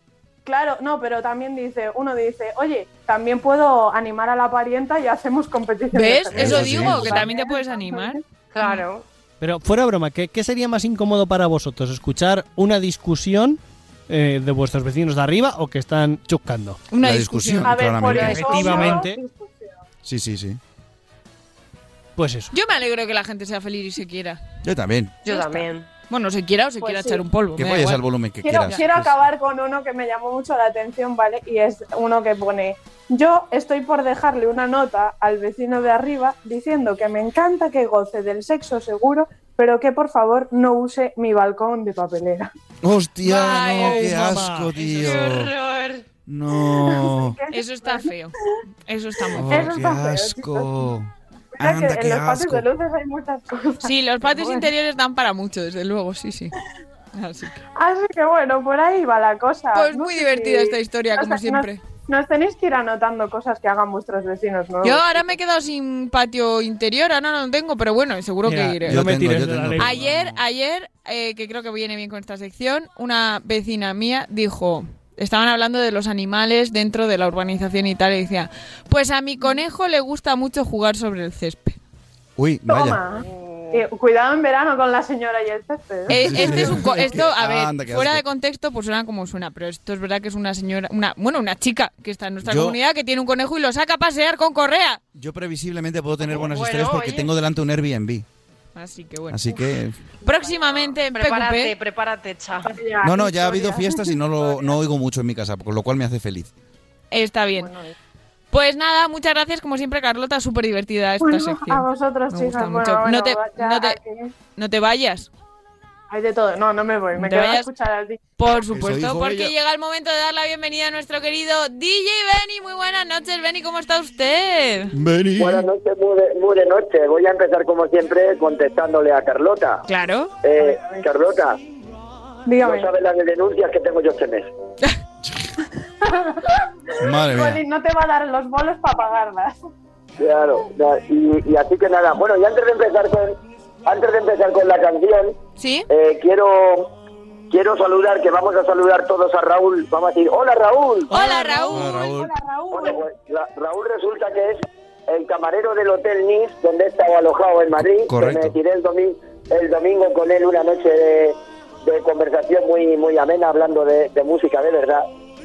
Claro, no, pero también dice, uno dice, oye, también puedo animar a la parienta y hacemos competición. de ¿Ves? gemidos". Eso sí. digo, que también te puedes animar. Claro. Pero fuera broma, ¿qué, qué sería más incómodo para vosotros? ¿Escuchar una discusión eh, de vuestros vecinos de arriba o que están chuscando? Una La discusión. discusión. A ver, por claramente. eso, Efectivamente. discusión. Sí, sí, sí. Pues eso. Yo me alegro que la gente sea feliz y se quiera. Yo también. Yo también. Bueno, se quiera o se Pues quiera sí. echar un polvo. Que vayas igual. al volumen que Quiero, quieras. quiero Pues- acabar con uno que me llamó mucho la atención, ¿vale? Y es uno que pone, yo estoy por dejarle una nota al vecino de arriba diciendo que me encanta que goce del sexo seguro, pero que por favor no use mi balcón de papelera. Hostia, no, qué mamá. asco, tío. horror! No. Eso está feo. Eso está muy Oh, feo. Eso qué está feo, asco. Sea que Anda, en los patios de luces hay muchas cosas. Sí, los patios Bueno. interiores dan para mucho, desde luego, sí, sí. Así que- Así que bueno, por ahí va la cosa. Pues No muy sé divertida si- esta historia, nos- como nos- siempre. Nos tenéis que ir anotando cosas que hagan vuestros vecinos nuevos. Yo ahora me he quedado sin patio interior, ahora no lo tengo, pero bueno, seguro Mira, que iré. Yo no me tengo, tires yo tengo. Ayer, ayer, eh, que creo que viene bien con esta sección, una vecina mía dijo, estaban hablando de los animales dentro de la urbanización y tal, y decía, pues a mi conejo le gusta mucho jugar sobre el césped. Uy, vaya. Toma. Eh, cuidado en verano con la señora y el césped. ¿eh? Eh, este es un co- esto, a ver, Anda, fuera asco. de contexto, pues suena como suena, pero esto es verdad que es una señora, una, bueno, una chica que está en nuestra Yo- comunidad que tiene un conejo y lo saca a pasear con correa. Yo previsiblemente puedo tener buenas Bueno, historias porque oye. tengo delante un Airbnb. Así que bueno. Así que. Próximamente en Prepárate, PQP. prepárate, cha. No, no, ya ha habido fiestas y no lo no oigo mucho en mi casa, con lo cual me hace feliz. Está bien. Pues nada, muchas gracias como siempre Carlota, súper divertida esta Bueno, sección. a vosotros, chicas. Bueno, no, te, no, te, no te vayas. Hay de todo. No, no me voy. Me quedo a escuchar a ti. Por supuesto, porque ella. llega el momento de dar la bienvenida a nuestro querido DJ Benny. Muy buenas noches, Benny, ¿cómo está usted? Beni. Buenas noches, muy de, muy de noche. Voy a empezar como siempre contestándole a Carlota. Claro. Eh, Carlota, Dígame. no sabes las denuncias que tengo yo este mes. [laughs] Madre mía. No te va a dar los bolos para pagarlas. Claro, y, y así que nada. Bueno, y antes de empezar con, antes de empezar con la canción, ¿Sí? eh, quiero quiero saludar, que vamos a saludar todos a Raúl. Vamos a decir, hola Raúl. Hola, Raúl. Hola, Raúl. Hola, Raúl. Bueno, pues, Ra- Raúl resulta que es el camarero del Hotel Nice, donde he estado alojado en Madrid. Correcto. Que me tiré el, domi- el domingo con él una noche de, de conversación muy muy amena, hablando de, de música de verdad,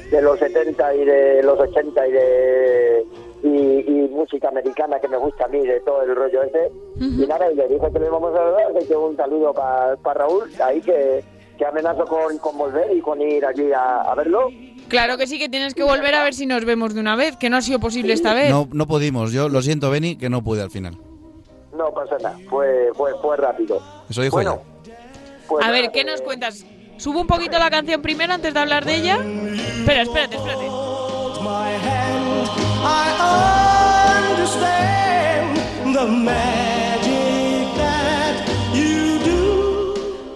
de los 70 y de los 80 y de y, y música americana que me gusta a mí, de todo el rollo ese. Y nada, y le dije que le íbamos a dar, así que un saludo para Raúl, ahí que, que amenazo con, con volver y con ir allí a, a verlo. Claro que sí, que tienes que volver a ver si nos vemos de una vez, que no ha sido posible esta vez. No, no pudimos. Yo lo siento, Beni, que no pude al final. No pasa nada, fue, fue, fue rápido. Eso dijo Bueno, pues A ver, nada, ¿qué nos cuentas? Subo un poquito la canción primero antes de hablar de ella. Espera, espérate, espérate.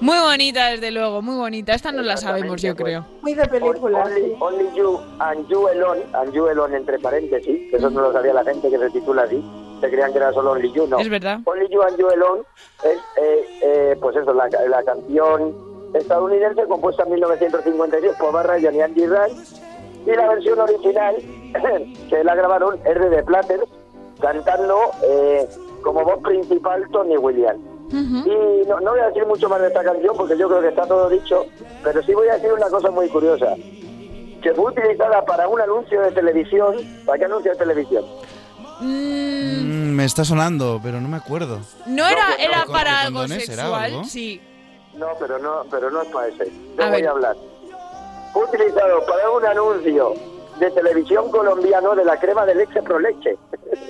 Muy bonita, desde luego, muy bonita. Esta no la sabemos, yo creo. Muy de película, Only, sí. only You and You Alone, and You Alone entre paréntesis, que eso no lo sabía la gente que se titula así, se creían que era solo Only You, no. Es verdad. Only You and You Alone es, eh, eh, pues eso, la, la canción estadounidense compuesta en 1956 por Barra y Andy Rand, y la versión original [clears throat] que la grabaron es de The Platters, cantando eh, como voz principal Tony Williams. Y no, no voy a decir mucho más de esta canción porque yo creo que está todo dicho, pero sí voy a decir una cosa muy curiosa, que fue utilizada para un anuncio de televisión. ¿Para qué anuncio de televisión? Mm, Mm, me está sonando, pero no me acuerdo. no era, no, era para algo sexual, algo. sí. No, pero no, pero no es para ese. Yo A voy ver. a hablar. Utilizado para un anuncio de televisión colombiano de la crema de leche pro leche.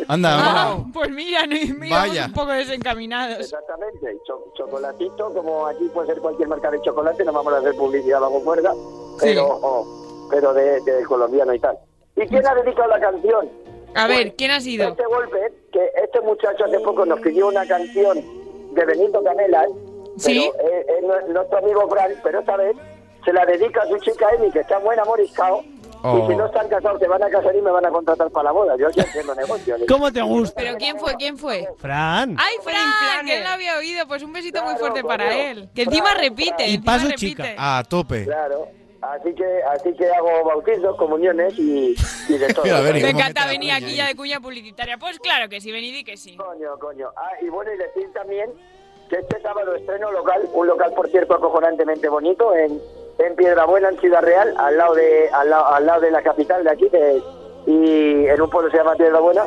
Anda, Ah, anda. pues mira, Vaya. un poco desencaminados. Exactamente, Cho- chocolatito, como aquí puede ser cualquier marca de chocolate, no vamos a hacer publicidad bajo cuerda, pero, oh, pero de, de colombiano y tal. ¿Y quién ha dedicado la canción? A ver, ¿quién ha sido? Este golpe, que este muchacho hace poco nos pidió una canción de Benito Canelas, ¿Sí? pero es, es nue- nuestro amigo Fran, pero esta vez se la dedica a su chica Emi, que está muy enamoriscado, Oh. y si no están casados se van a casar y me van a contratar para la boda. Yo aquí haciendo negocio. [laughs] ¿Cómo te gusta? ¿Pero quién fue? ¿Quién fue? Fran. ¡Ay, Fran! Que él lo había oído. Pues un besito muy fuerte para él. Que encima Fran, repite. Y encima paso repite. chica. A tope. Claro. Así que, así que hago bautizos, comuniones y, y de [laughs] todo. Mira, Beni, Me ¿cómo encanta venir aquí ahí? ya de cuña publicitaria. Pues claro que sí, venid y que sí. Coño, coño. Ah, y bueno, y decir también que este sábado estreno local, un local, por cierto, acojonantemente bonito, en, en Piedrabuena, en Ciudad Real, al lado de al lado, al lado de la capital de aquí, de- y en un pueblo se llama Piedrabuena,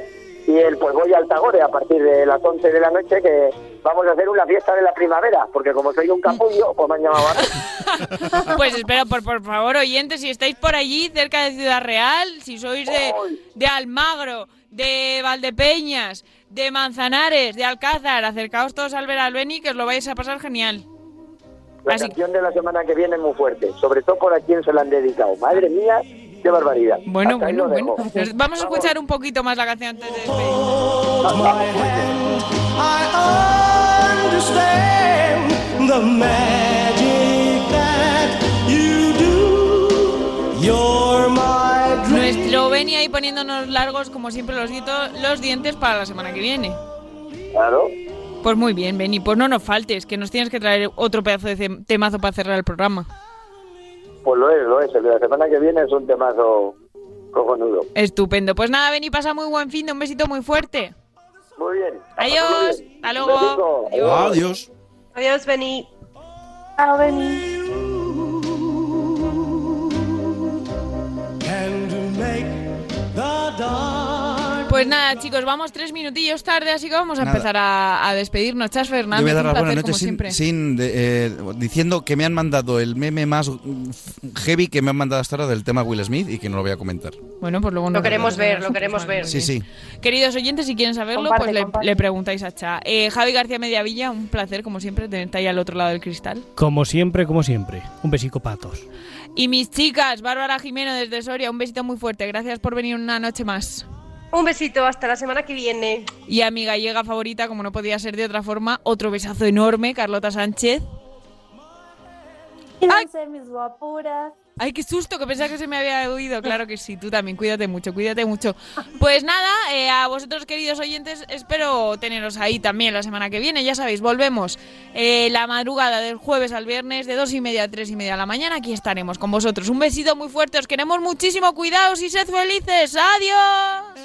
y el pues voy al Tagore a partir de las 11 de la noche, que vamos a hacer una fiesta de la primavera, porque como soy un capullo, pues me han llamado a. [laughs] Pues espero, por, por favor, oyentes, si estáis por allí, cerca de Ciudad Real, si sois de, de Almagro, de Valdepeñas, de Manzanares, de Alcázar, acercaos todos al ver al Beni, que os lo vais a pasar genial. La Así- canción de la semana que viene es muy fuerte, sobre todo por a quien se la han dedicado. Madre mía, qué barbaridad. Bueno, Hasta bueno, bueno. Vamos a escuchar un poquito más la canción antes de. Nuestro Beni ahí poniéndonos largos, como siempre, los, dito- los dientes para la semana que viene. Claro. Pues muy bien, Beni, pues no nos faltes, que nos tienes que traer otro pedazo de temazo para cerrar el programa. Pues lo es, lo es. El de la semana que viene es un temazo cojonudo. Estupendo. Pues nada, Beni, pasa muy buen fin de un besito muy fuerte. Muy bien. Adiós. Hasta luego. Adiós. Adiós, Beni. Chao, Beni. Pues nada, chicos, vamos tres minutillos tarde, así que vamos a Nada. empezar a, a despedirnos. Chas Yo Fernández, voy a dar un placer como sin, siempre. sin de- eh, diciendo que me han mandado el meme más heavy que me han mandado hasta ahora del tema Will Smith y que no lo voy a comentar. Bueno, pues luego Lo nos queremos ver, lo queremos ver. Sí, sí. Queridos oyentes, si quieren saberlo, Comparte, pues le preguntáis a Cha. Eh, Javi García Mediavilla, un placer, como siempre, tenerte ahí al otro lado del cristal. Como siempre, como siempre. Un besico patos. Y mis chicas, Bárbara Jimeno desde Soria, un besito muy fuerte. Gracias por venir una noche más. Un besito, hasta la semana que viene. Y a mi gallega favorita, como no podía ser de otra forma, otro besazo enorme, Carlota Sánchez. Cuídense, mis guapuras. Ay, qué susto, que pensaba que se me había oído. Claro que sí, tú también, cuídate mucho, cuídate mucho. Pues nada, eh, a vosotros queridos oyentes, espero teneros ahí también la semana que viene. Ya sabéis, volvemos eh, la madrugada del jueves al viernes de dos y media a tres y media de la mañana. Aquí estaremos con vosotros. Un besito muy fuerte, os queremos muchísimo, cuidaos y sed felices. Adiós.